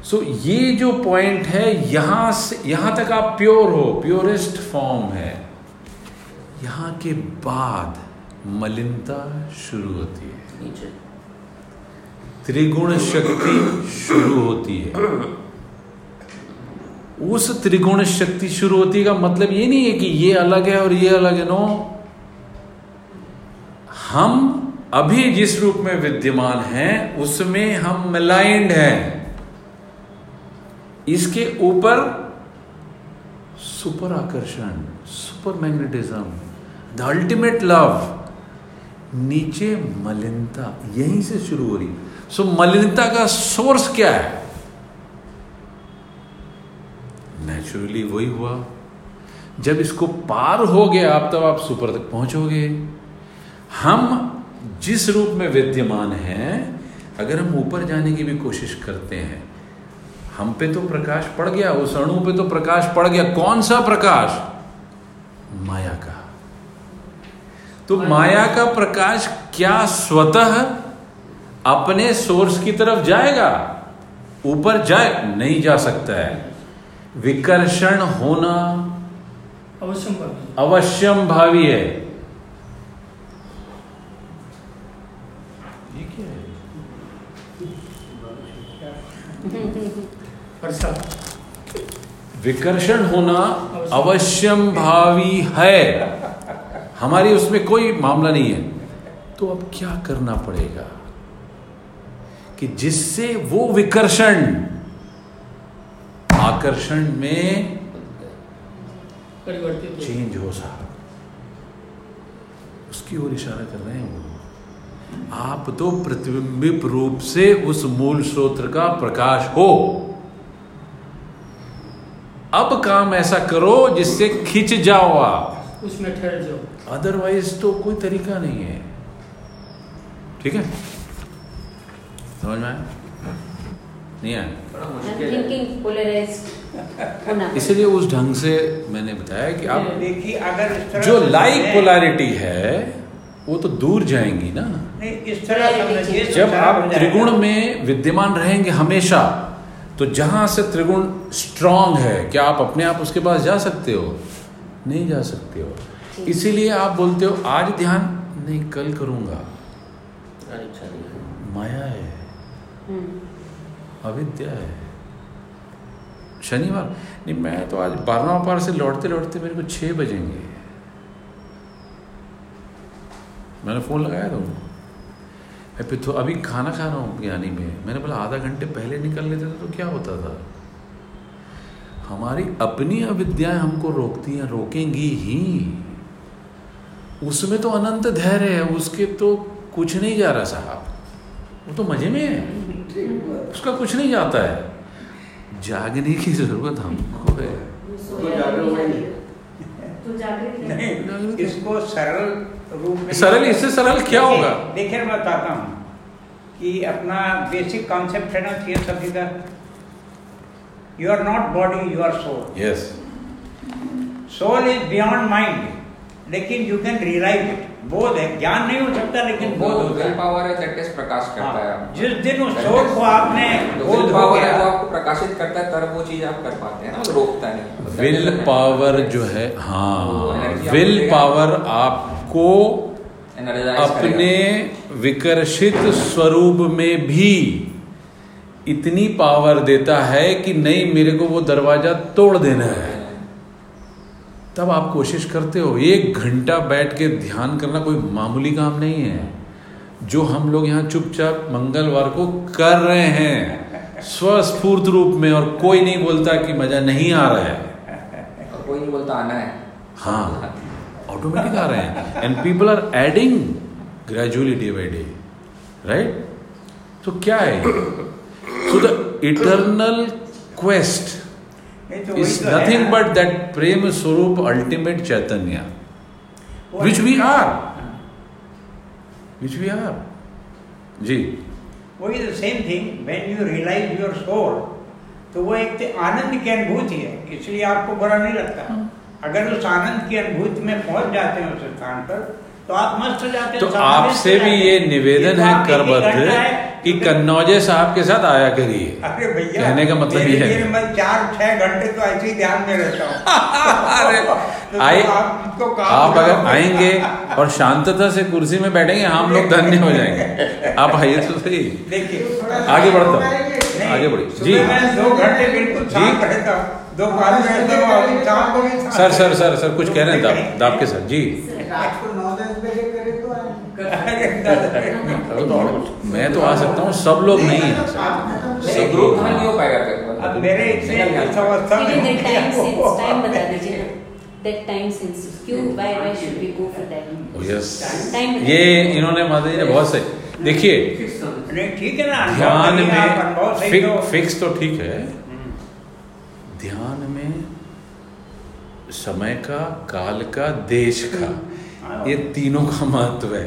S1: सो so, ये जो पॉइंट है यहाँ से यहाँ तक आप प्योर हो प्योरेस्ट फॉर्म है। यहाँ के बाद मलिनता शुरू होती है।
S4: नीचे।
S1: त्रिगुण शक्ति शुरू होती है। उस त्रिगुण शक्ति शुरू होती का मतलब ये नहीं है कि ये अलग है और ये अलग है नो हम अभी जिस रूप में विद्यमान हैं उसमें हम मिलाइंड हैं। इसके ऊपर सुपर आकर्षण super magnetism the ultimate love नीचे मलिनता, यहीं से शुरू हो रही सो मलिनता का सोर्स क्या है? नेचुरली वही हुआ। जब इसको पार हो गया, आप तब आप सुपर तक पहुंचोगे। हम जिस रूप में विद्यमान हैं, अगर हम ऊपर जाने की भी कोशिश करते हैं हम पे तो प्रकाश पड़ गया उस अणु पे तो प्रकाश पड़ गया। कौन सा प्रकाश? माया का। तो माया का। प्रकाश क्या स्वतः अपने सोर्स की तरफ़ जाएगा? ऊपर जाए नहीं जा सकता है। विकर्षण होना
S6: अवश्य भावी
S1: अवश्यम भावी है। ये क्या है? विकर्षण होना अवश्यम भावी है। हमारी उसमें कोई मामला नहीं है। तो अब क्या करना पड़ेगा? कि जिससे वो विकर्षण आकर्षण में चेंज हो सका। उसकी ओर इशारा कर रहे हैं वो आप तो प्रतिबिंबित रूप से उस मूल स्रोत्र का प्रकाश हो। अब काम ऐसा करो जिससे खिंच जाओ आप।
S6: उसमें ठहर जाओ।
S1: अदरवाइज़ तो कोई तरीका नहीं है। ठीक है? समझ में आया? नहीं आया?
S8: बड़ा
S4: I'm
S8: मुश्किल है।
S4: thinking polarized होना
S1: इसीलिए उस ढंग से मैंने बताया कि आप
S3: देखिए अगर
S1: जो लाइक पोलैरिटी है वो तो दूर जाएँगी ना।
S3: नहीं इस तरह
S1: जब आप त्रिगुण में विद्यमान रहेंगे हमेशा तो जहाँ से त्रिगुण स्ट्रांग है क्या आप अपने आप उसके पास जा सकते हो? नहीं जा सकते हो। इसीलिए आप बोलते हो आज ध्यान नहीं कल करूँगा। माया है।
S4: हम्म,
S1: अविद्या है। शनिवार। नहीं मैं तो आज बारहवा पार से लौटते लौटते मेरे को छः बजेंगे। मैंने फ़ोन लगाया था उनको। मैं फिर तो अभी खाना खा रहा हूँ ज्ञानी में। मैंने बोला आधा घंटे पहले निकल लेते थे तो क्या होता था? हमारी अपनी अविद्याएँ हमको रोकती हैं रोकेंगी ही। उसमें तो अनंत धैर्य है उसके तो कुछ नहीं जा रहा साहब। वो तो मज़े में है। उसका कुछ नहीं जाता है। जागने की ज़रूरत हमको है।
S9: तो जागरूक वही है।
S3: नहीं इसको सरल रूप में
S1: सरल इससे सरल क्या होगा?
S3: देखिए मैं बताता हूँ कि अपना बेसिक कॉन्सेप्ट है ना थियर सभी का you are not body you are soul
S1: yes
S3: soul is beyond mind लेकिन यू कैन रियलाइज़ इट बोध है ज्ञान नहीं हो सकता लेकिन बोध होता
S8: विल
S3: है।
S8: पावर है दैट इज़ प्रकाश करता है
S3: हाँ, जिस दिन उस सोच को आपने बोध हो
S8: पावर है वो आपको प्रकाशित करता है तब वो चीज़ आप कर पाते हैं ना रोकता नहीं।
S1: विल पावर जो है हाँ विल पावर आपको
S8: Energize
S1: अपने विकर्षित स्वरूप में भी इतनी पावर देता है कि नहीं मेरे को वो दरवाज़ा तोड़ देना है। तब आप कोशिश करते हो एक घंटा बैठ के ध्यान करना कोई मामूली काम नहीं है। जो हम लोग यहाँ चुपचाप मंगलवार को कर रहे हैं स्वस्फूर्त रूप में और कोई नहीं बोलता कि मज़ा नहीं आ रहा है।
S8: और कोई नहीं बोलता आना है।
S1: हाँ। ऑटोमेटिक आ रहे हैं. And people are adding gradually day by day right तो क्या है? So the eternal quest is nothing but that prem swaroop ultimate chaitanya which we are which we are जी.
S3: वही the same thing when you realise your soul तो वो एक तो आनंद की अनुभूति है इसलिए आपको बुरा नहीं लगता।
S1: हाँ।
S3: अगर उस आनंद की अनुभूति में पहुँच जाते हैं उस स्थान पर तो आप मस्त हो जाते
S1: तो आपसे भी ये निवेदन
S3: तो
S1: है
S3: ही
S1: करबद्ध कि
S3: तो-
S1: कन्नौजे साहब के साथ आया करिए।
S3: अरे भैया
S1: कहने का मतलब ये है।
S3: मैं चार छह घंटे तो ऐसे ही ध्यान में रहता हूँ।
S1: अरे,
S3: तो
S1: आप अगर आएँगे और शांतता से कुर्सी में बैठेंगे हम लोग धन्य हो जाएँगे। आप आइए तो सही।
S3: देखिए
S1: आगे बढ़ता हूँ। आगे बढ़िए। जी।
S3: दो घंटे बिल्कुल शांत रहता हूँ। शाम को भी
S1: सर सर सर सर कुछ कह रहे हैं दाब दाब के सर जी।
S9: रात को नौ दस बजे करे तो
S1: मैं तो आ सकता हूँ सब लोग नहीं है।
S8: नहीं ग्रुप नहीं हो पाएगा
S3: मेरे
S4: time
S3: हूँ
S4: since time बता दीजिए that time since क्यों why why should we go for that?
S1: Yes
S4: Time
S1: ये इन्होंने माता जी ने बहुत सही देखिए
S3: ठीक है ना
S1: ध्यान में फिक, फिक्स तो ठीक है। ध्यान में समय का काल का देश का ये तीनों का महत्व है।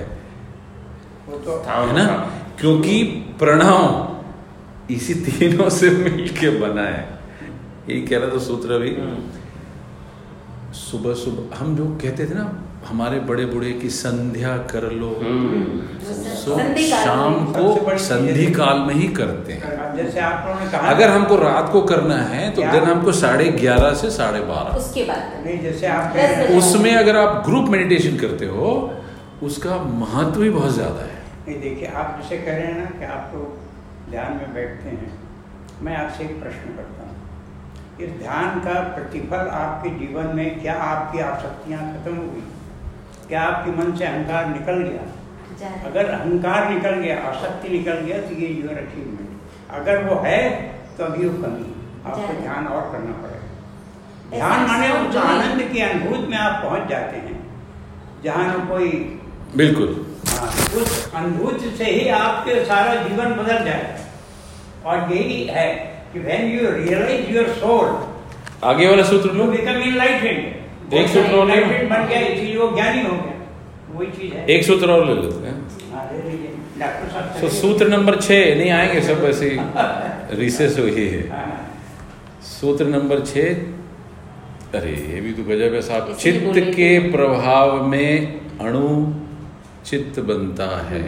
S3: तो
S7: हाँ,
S1: है। ना?
S7: हाँ।
S1: क्योंकि प्रणव इसी तीनों से मिलके बना है। यही कह रहा था सूत्र अभी सुबह सुबह हम जो कहते थे ना हमारे बड़े बूढ़े की संध्या कर लो। सो शाम को संधि काल में ही करते हैं।
S3: जैसे आप लोगों ने कहा
S1: अगर हमको रात को करना है तो दिन हमको साढ़े ग्यारह से साढ़े बारह।
S4: उसके बाद
S3: नहीं जैसे आप। हैं,
S1: उसमें अगर आप ग्रुप मेडिटेशन करते हो उसका महत्व भी बहुत ज़्यादा है।
S3: नहीं देखिए आप जैसे कह रहे हैं ना कि आप लोग ध्यान में बैठते हैं मैं आपसे एक प्रश्न करता हूँ। इस ध्यान का प्रतिफल आपके जीवन में क्या आपकी आसक्तियाँ खत्म हो गई? क्या आपके मन से अहंकार निकल गया। अगर अहंकार निकल गया आसक्ति निकल गया तो ये यूर अचीवमेंट अगर वो है तो अभी वो कमी आपको ध्यान और करना पड़ेगा। ध्यान माने उस आनंद की अनुभूति में आप पहुँच जाते हैं जहाँ न कोई
S1: बिल्कुल।
S3: हाँ, उस अनुभूति से ही आपके सारा जीवन बदल जाए। और यही है कि when you realise your soul
S1: आगे वाला सूत्र
S3: you
S1: लो
S3: become enlightened
S1: एक सूत्र और
S3: बन गया इसीलिए वो ज्ञानी हो गया। वही चीज़ है।
S1: एक सूत्र और ले लेते हैं
S3: हाँ,
S1: तो सूत्र नंबर छः नहीं आएँगे सब ऐसे रिसेस हुई है।
S3: हाँ,
S1: सूत्र नंबर छः अरे ये भी तो गजब है साहब। चित्त के प्रभाव में अणु चित्त बनता है।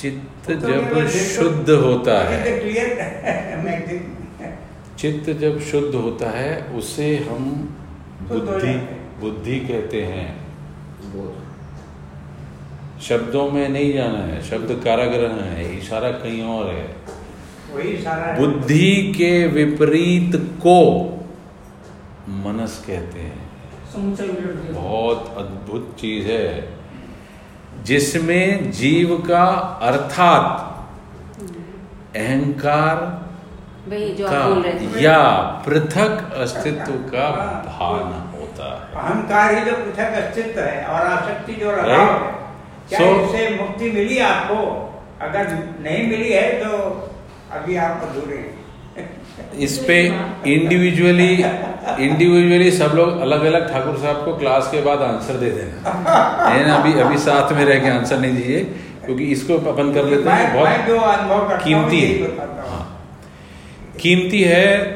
S1: चित्त
S3: तो
S1: जब शुद्ध होता है।
S3: magazine.
S1: चित्त जब शुद्ध होता है उसे हम
S3: हो
S1: बुद्धि बुद्धि कहते हैं। शब्दों में नहीं जाना है शब्द काराग्रह है इशारा कहीं और है। बुद्धि के विपरीत को मनस कहते हैं। बहुत अद्भुत चीज़ है। जिसमें जीव का अर्थात अहंकार
S4: वही जो
S1: का
S4: आप बोल रहे थे।
S1: या पृथक अस्तित्व का भान होता है।
S3: अहंकार ही जो पृथक अस्तित्व है और आसक्ति जो लगाव
S1: Right.
S3: है क्या
S1: So-
S3: इससे मुक्ति मिली आपको? अगर नहीं मिली है तो अभी आप अधूरे
S1: इस पे इंडिविजुअली इंडिविजुअली सब लोग अलग अलग ठाकुर साहब को क्लास के बाद आंसर दे देना। है ना अभी अभी साथ में रह के आंसर नहीं दीजिए क्योंकि इसको अपन कर लेते हैं बहुत कीमती हाँ। कीमती है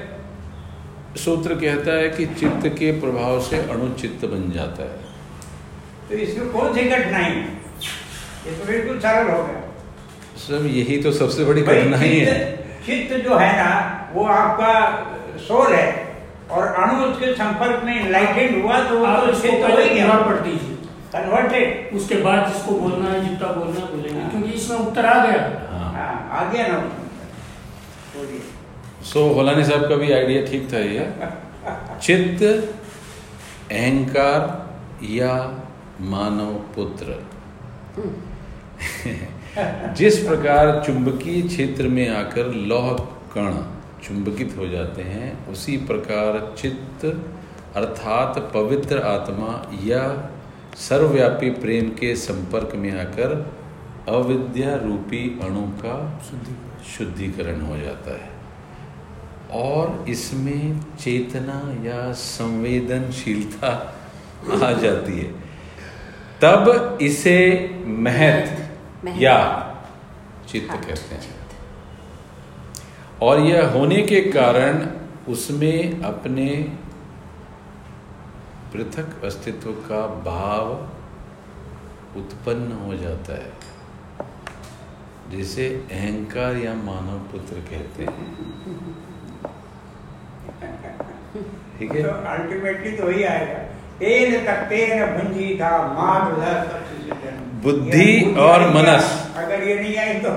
S1: सूत्र कहता है कि चित्त के प्रभाव से अणुचित्त बन जाता है।
S3: तो इसमें कौन सी कठिनाई ये तो बिल्कुल सरल हो गया।
S1: सब यही तो सबसे बड़ी कठिनाई है।
S3: चित्त- जो है ना वो आपका सोल है और अणु उसके संपर्क में इनलाइटेड हुआ तो तो चित्त हो कन्वर्टेड
S6: उसके बाद जिसको बोलना है जितना बोलना है बोलेंगे।
S3: हाँ।
S6: क्योंकि इसमें उत्तर आ गया।
S1: हाँ।
S3: हाँ आ गया ना।
S1: सो होलानी साहब का भी आइडिया ठीक था ये चित्त अहंकार या मानव पुत्र जिस प्रकार चुंबकीय क्षेत्र में आकर लौह कण चुंबकित हो जाते हैं उसी प्रकार चित्त अर्थात पवित्र आत्मा या सर्वव्यापी प्रेम के संपर्क में आकर अविद्या रूपी अणु का शुद्धिकरण हो जाता है और इसमें चेतना या संवेदनशीलता आ जाती है। तब इसे महत। या चित्त
S4: हाँ,
S1: कहते हैं। और यह होने के कारण उसमें अपने पृथक अस्तित्व का भाव उत्पन्न हो जाता है जिसे अहंकार या मानव पुत्र कहते हैं। ठीक है?
S3: तो अल्टीमेटली तो वही आएगा। तेन तत्तेन भुंजी था
S1: बुद्धि और मनस।
S3: अगर ये नहीं आई तो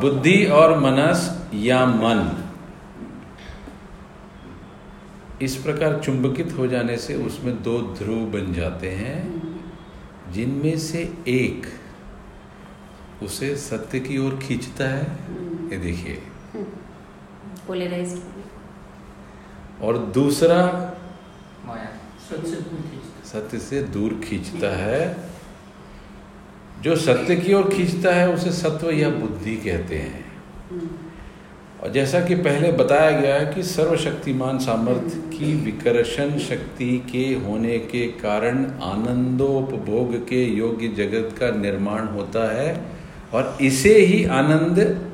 S1: बुद्धि और मनस या मन। इस प्रकार चुंबकित हो जाने से उसमें दो ध्रुव बन जाते हैं। जिनमें से एक उसे सत्य की ओर खींचता है। ये देखिए।
S4: पोलराइज्ड
S1: और दूसरा सत्य से दूर खींचता। है। जो सत्य की ओर खींचता है उसे सत्व या बुद्धि कहते हैं। और जैसा कि पहले बताया गया है कि सर्वशक्तिमान सामर्थ्य की विकर्षण शक्ति के होने के कारण आनंदोपभोग के योग्य जगत का निर्माण होता है और इसे ही आनंद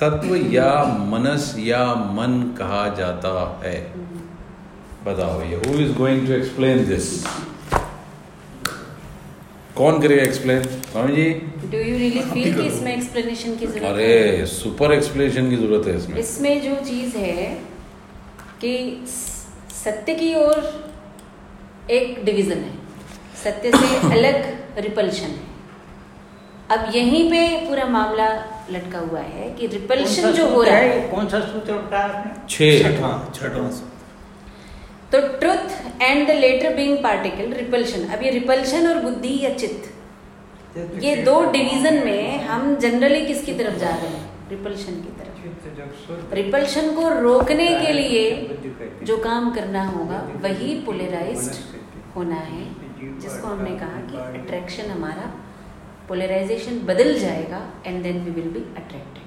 S1: तत्व या मनस या मन कहा जाता है। बताओ ये। Who is going to explain this कौन करेगा explain Swami ji?
S4: Do you really feel कि इसमें एक्सप्लेनेशन की ज़रूरत
S1: अरे सुपर एक्सप्लेनेशन की ज़रूरत है इसमें।
S4: इसमें जो चीज़ है कि सत्य की ओर एक डिवीज़न है। सत्य से अलग रिपल्शन है। अब यहीं पे पूरा मामला लटका हुआ है कि रिपल्शन जो हो रहा है।
S3: कौन सा सूत्र
S2: छठवां छठवां
S4: तो truth and the latter being particle repulsion अब ये रिपल्शन और बुद्धि या चित्त ये दो डिवीज़न में। हम जनरली किसकी तरफ़ जा रहे हैं? रिपल्शन की तरफ़। रिपल्शन को रोकने के लिए जो काम करना होगा वही पोलराइज्ड होना है जिसको हमने कहा कि अट्रैक्शन हमारा पोलराइजेशन बदल जाएगा and then we will be attracted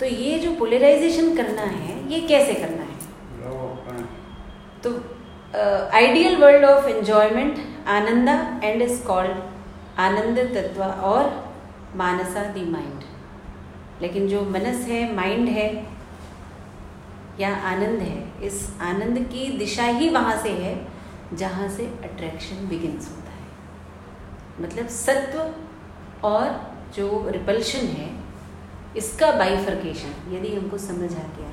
S4: तो ये जो पोलराइजेशन करना है, ये कैसे करना है? तो ideal world of enjoyment ananda and is called anand tattva और मानसा दी माइंड लेकिन जो मनस है माइंड है, या आनंद है, इस आनंद की दिशा ही वहाँ से है, जहाँ से अट्रैक्शन बिगिंस होता है। मतलब सत्व और जो रिपल्शन है इसका बाइफर्केशन यदि हमको समझ आ गया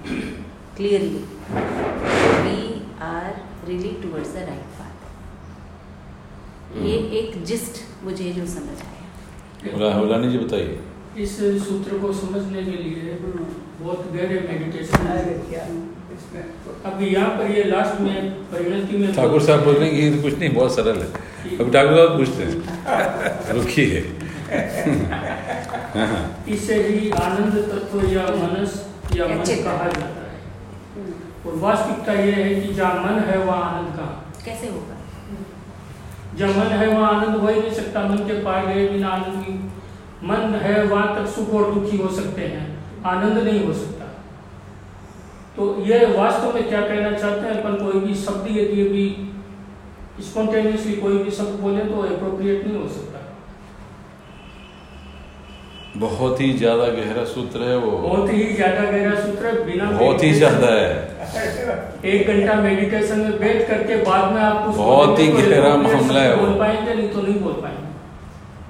S4: clearly we are really towards the right path ये एक जिस्ट मुझे जो समझ आया।
S1: होला- जी बताइए।
S6: इस सूत्र को समझने के लिए बहुत गहरे मेडिटेशन अब यहाँ पर ये लास्ट में परिणति में
S1: ठाकुर साहब बोल रहे हैं कि तो कुछ नहीं बहुत सरल है। अब ठाकुर साहब पूछते हैं। रुकिए हाँ, हाँ।
S6: इसे ही आनंद तत्व या मनस या मन कहा जाता है। और वास्तविकता यह है कि जहाँ मन है वहाँ आनंद कहाँ?
S4: कैसे होगा?
S6: जहाँ मन है वहाँ आनंद हो ही नहीं सकता। मन के पार गए बिना आनंद की मन है वहाँ तक सुख और दुखी हो सकते हैं। आनंद नहीं हो सकता। तो यह वास्तव में क्या कहना चाहते हैं? अपन कोई भी शब्द यदि भी स्पॉन्टेनियसली कोई भी शब्द बोले तो अप्रोप्रिएट नहीं हो सकता।
S1: बहुत ही ज़्यादा गहरा सूत्र है वो।
S6: बहुत ही ज़्यादा गहरा सूत्र है बिना
S1: बहुत ही ज़्यादा है।
S6: एक घंटा मेडिटेशन में बैठ करके बाद में आप
S1: बहुत ही गहरा मामला है
S6: बोल पाएँगे नहीं तो नहीं बोल पाएँगे।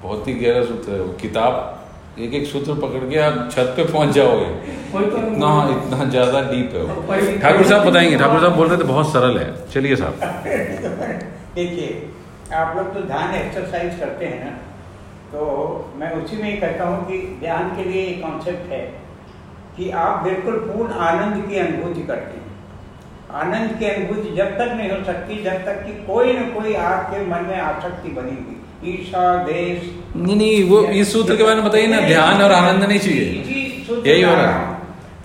S1: बहुत ही गहरा सूत्र है वो। किताब एक एक सूत्र पकड़ के आप छत पे पहुँच जाओगे।
S6: तो
S1: इतना इतना ज़्यादा डीप है वो। ठाकुर साहब बताएँगे ठाकुर साहब बोल रहे थे बहुत सरल है। चलिए साहब।
S3: देखिए आप लोग तो ध्यान एक्सरसाइज करते हैं ना तो मैं उसी में ही कहता हूँ कि ध्यान के लिए एक कॉन्सेप्ट है कि आप बिल्कुल पूर्ण आनंद की अनुभूति करते हैं। आनंद की अनुभूति जब तक नहीं हो सकती जब तक कि कोई न कोई आपके मन में आसक्ति बनी हुई। ईर्षा देश।
S1: नहीं नहीं वो इस सूत्र के बारे में बताइए ना ध्यान और आनंद नहीं चाहिए। यही हो रहा है।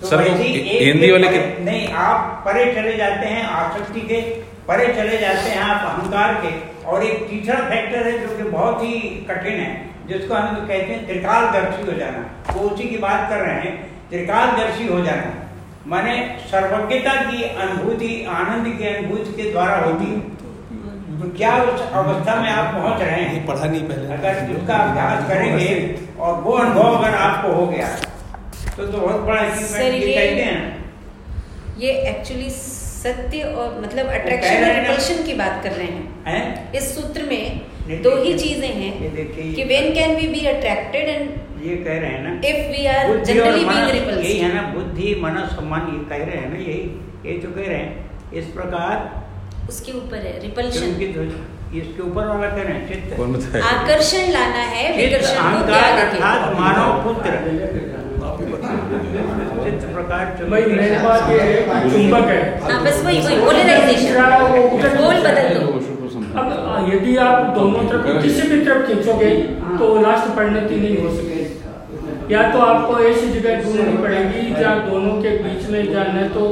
S3: तो
S1: सर वो हिंदी वाले के
S3: नहीं आप परे चले जाते हैं आसक्ति के परे चले जाते हैं आप अहंकार के। और एक तीसरा फैक्टर है जो कि बहुत ही कठिन है जिसको हम कहते हैं त्रिकालदर्शी हो जाना। वो उसी की बात कर रहे हैं त्रिकालदर्शी हो जाना। माने सर्वज्ञता की अनुभूति आनंद की अनुभूति के द्वारा होती है। तो क्या उस अवस्था में आप पहुँच रहे
S2: ये
S3: हैं
S2: पढ़ा नहीं पहले।
S3: अगर उसका अभ्यास करेंगे और वो अनुभव अगर आपको हो गया तो तो बहुत बड़ा कहते हैं।
S4: ये एक्चुअली सत्य और मतलब अट्रैक्शन और
S3: हैं
S4: रिपल्शन की बात कर रहे हैं।
S3: हैं?
S4: इस सूत्र में दो ही चीज़ें हैं कि when can we be attracted and
S3: ये कह रहे हैं ना
S4: if we are generally being
S3: यही है ना बुद्धि मन सम्मान ये कह रहे हैं ना यही ये जो कह रहे हैं इस प्रकार
S4: उसके ऊपर है रिपल्शन
S3: इसके ऊपर वाला कह रहे हैं चित्त।
S1: कौन बताए
S4: आकर्षण लाना है विकर्षण को
S3: अहंकार
S4: त्याग
S3: अर्थात
S4: के
S3: मानव पुत्र। चित्त प्रकार
S6: भाई पास ये है, चुंबक है।
S4: हाँ बस वही पोलराइजेशन बदल दो।
S6: अब यदि आप दोनों तरफ़ किसी भी तरफ़ खींचोगे तो लास्ट परिणति नहीं हो सके। या तो आपको ऐसी जगह ढूंढनी पड़ेगी जहाँ दोनों के बीच में जाना तो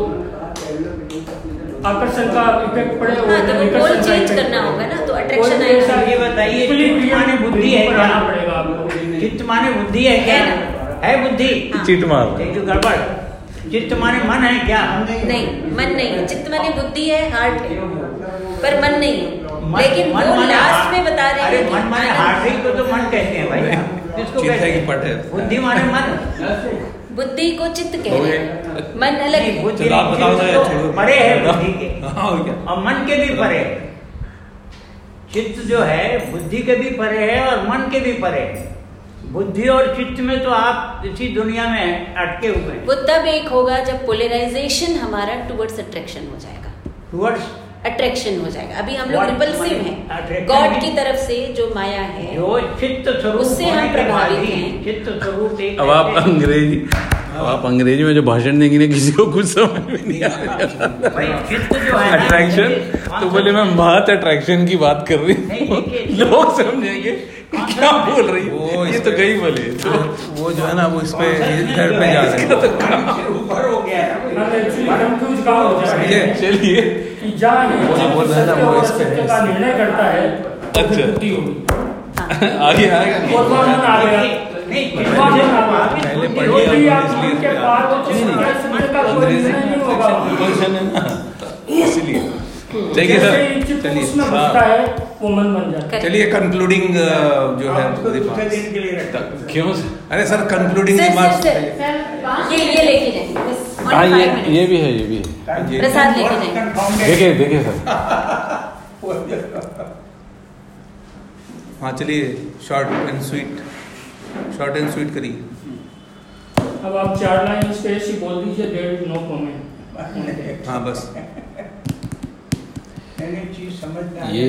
S6: आकर्षण का इफ़ेक्ट पड़े
S4: हाँ तो
S6: विकर्षण
S4: चेंज करना होगा ना तो अट्रैक्शन आएगा।
S3: ये बताइए, चित्त माने बुद्धि है क्या?
S6: पड़ेगा आपको।
S3: चित्त माने बुद्धि है क्या?
S4: है
S3: बुद्धि?
S4: हाँ।
S1: चीट मार
S3: जो गड़बड़। चित्त माने मन है क्या?
S4: नहीं मन नहीं है। चित्त माने बुद्धि है हार्ट है। पर मन नहीं है।
S3: मन-
S4: लेकिन
S3: मन
S4: वो लास्ट में बता रहे हैं
S3: मन माने हार्ट ही को तो मन कहते हैं भाई। किसको
S2: चित्त
S3: कहते हैं? बुद्धि माने मन।
S4: बुद्धि को चित्त कह रहे हैं। मन अलग
S3: बुद्धि चित्त तो
S2: छोड़ो।
S3: परे है बुद्धि के।
S2: हाँ और
S3: और मन के भी परे है। चित्त जो है बुद्धि के भी परे है और मन के भी परे है। बुद्धि और चित्त में तो आप इसी दुनिया में अटके हुए हैं।
S4: वो तब एक होगा जब पोलराइजेशन हमारा टुवर्ड्स अट्रैक्शन हो जाएगा।
S3: टुवर्ड्स
S4: अट्रैक्शन हो जाएगा। अभी हम लोग रिपल्सिव हैं। गॉड की तरफ़ से जो माया है
S3: जो चित्त स्वरूप
S4: उससे हम प्रभावित
S3: हैं। चित्त स्वरूप
S1: अब आप अंग्रेज़ी आप अंग्रेज़ी में जो भाषण देंगे ना किसी को कुछ समझ में नहीं आएगा
S3: है
S1: अट्रैक्शन तो बोले मैं महत अट्रैक्शन की बात कर रही हूँ। लोग समझेंगे क्या बोल रही
S2: वो
S1: ये तो गई बोले। तो
S2: वो जो है ना वो इस पे इधर पे जा रहे हैं।
S3: से ऊपर हो गया है।
S6: हो
S1: चलिए
S6: कि जहाँ
S2: वो बोल रहा है ना, वो इस पे है।
S6: निर्णय करता है तो
S1: अच्छा। आगे आएगा
S2: पहले
S6: है,
S2: अंग्रेज़ी इसलिए।
S6: हो,
S1: ना। सर
S2: चलिए, हाँ।
S6: घुसता है वो मन बन जाता है।
S2: चलिए कंक्लूडिंग जो है
S3: उसको दूसरे
S2: रिमार्क्स।
S3: दिन के लिए रखता।
S1: क्यों
S2: अरे सर कंक्लूडिंग रिमार्क्स
S4: ये ये लेके
S1: हाँ ये ये भी है ये भी है।
S4: प्रसाद लेके जाएँगे
S1: देखिए देखिए सर।
S2: हाँ चलिए short and sweet short and sweet करिए
S6: अब आप चार लाइन उसके ऐसी बोल दीजिए देर इज़ नो कमेंट
S2: हाँ बस।
S3: मैंने चीज़ समझ में आ
S1: ये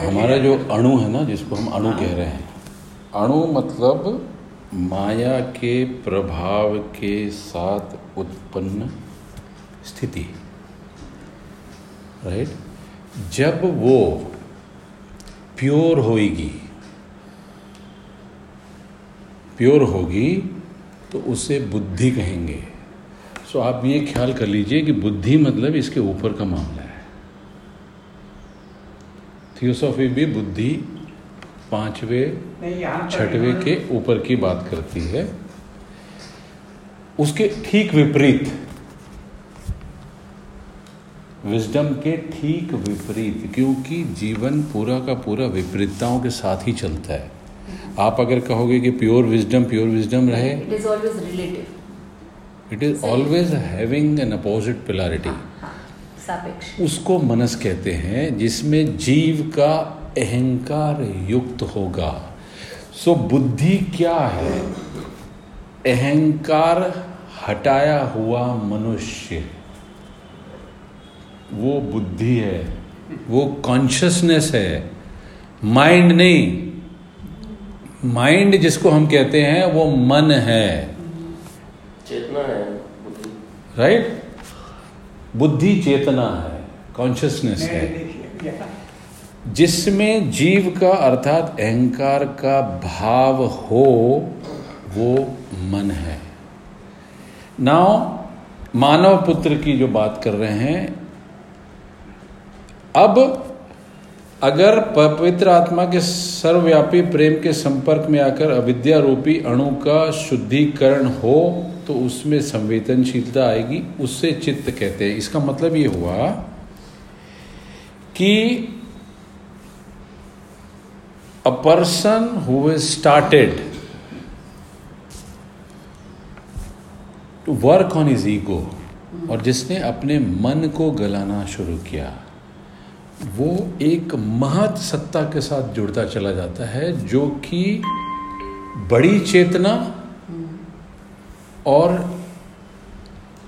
S1: हमारा जो अणु है ना जिसको हम अणु कह रहे हैं अणु मतलब माया के प्रभाव के साथ उत्पन्न स्थिति। राइट जब वो प्योर होएगी। प्योर होगी तो उसे बुद्धि कहेंगे। सो आप ये ख्याल कर लीजिए कि बुद्धि मतलब इसके ऊपर का मामला है। थियोसॉफी भी बुद्धि पाँचवें छठवें के ऊपर की बात करती है। उसके ठीक विपरीत विजडम के ठीक विपरीत क्योंकि जीवन पूरा का पूरा विपरीतताओं के साथ ही चलता है। आप अगर कहोगे कि प्योर विजडम प्योर विजडम रहे
S4: it is always relative
S1: it is
S4: सही।
S1: Always having an opposite polarity उसको मनस कहते हैं जिसमें जीव का अहंकार युक्त होगा। सो बुद्धि क्या है? अहंकार हटाया हुआ मनुष्य। वो बुद्धि है वो कॉन्शियसनेस है। माइंड नहीं। माइंड जिसको हम कहते हैं वो मन है।
S7: चेतना है बुद्धि।
S1: राइट बुद्धि चेतना है कॉन्शियसनेस है। जिसमें जीव का अर्थात अहंकार का भाव हो वो मन है। नाउ मानव पुत्र की जो बात कर रहे हैं अब अगर पवित्र आत्मा के सर्वव्यापी प्रेम के संपर्क में आकर अविद्या रूपी अणु का शुद्धिकरण हो तो उसमें संवेदनशीलता आएगी उससे चित्त कहते हैं। इसका मतलब ये हुआ कि a person has started to work on his ego, और जिसने अपने मन को गलाना शुरू किया। वो एक महत सत्ता के साथ जुड़ता चला जाता है जो कि बड़ी चेतना और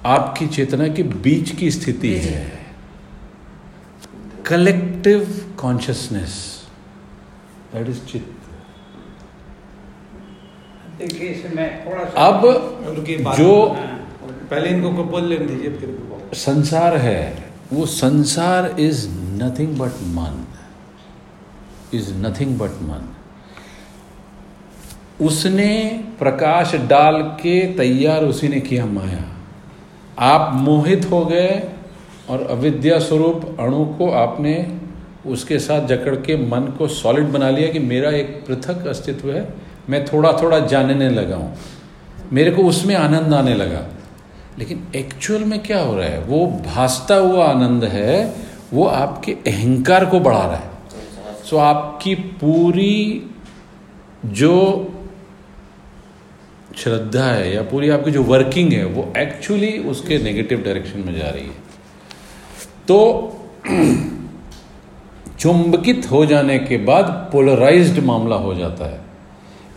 S1: आपकी चेतना के बीच की स्थिति है। कलेक्टिव कॉन्शियसनेस दैट इज़ चित्त।
S3: देखिए इसमें थोड़ा सा
S1: अब जो
S2: पहले इनको को बोल लेने दीजिए फिर
S1: संसार है वो sansar is nothing but man is nothing but man. उसने प्रकाश डाल के तैयार उसी ने किया माया। आप मोहित हो गए और अविद्या स्वरूप अणु को आपने उसके साथ जकड़ के मन को सॉलिड बना लिया कि मेरा एक पृथक अस्तित्व है, मैं थोड़ा थोड़ा जानने लगा हूँ। मेरे को उसमें आनंद आने लगा। लेकिन एक्चुअल में क्या हो रहा है? वो भासता हुआ आनंद है वो आपके अहंकार को बढ़ा रहा है। सो आपकी पूरी जो श्रद्धा है या पूरी आपकी जो वर्किंग है, वो एक्चुअली उसके नेगेटिव डायरेक्शन में जा रही है। तो चुंबकित हो जाने के बाद पोलराइज्ड मामला हो जाता है।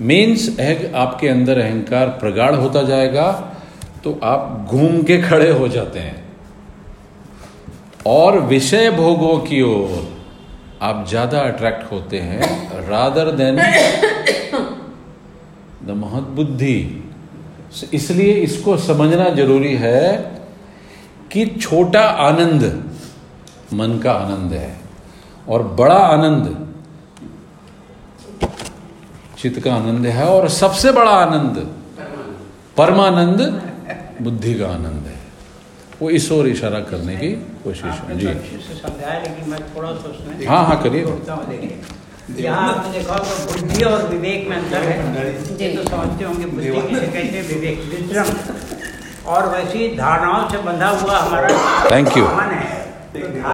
S1: मीन्स आपके अंदर अहंकार प्रगाढ़ होता जाएगा तो आप घूम के खड़े हो जाते हैं। और विषय भोगों की ओर आप ज़्यादा अट्रैक्ट होते हैं रादर देन द महत बुद्धि। इसलिए इसको समझना ज़रूरी है कि छोटा आनंद मन का आनंद है और बड़ा आनंद चित्त का आनंद है और सबसे बड़ा आनंद परमानंद बुद्धि का आनंद है। वो इस ओर इशारा करने की कोशिश है। जी।
S3: से समझाया लेकिन मैं थोड़ा सा उसमें
S1: हाँ, हाँ, करिए।
S3: बुद्धि और विवेक में अंतर है। ये तो समझते होंगे बुद्धि किसे कहते हैं? विवेक विक्रम और वैसी धारणाओं से बंधा हुआ हमारा
S1: थैंक यू
S3: मन है।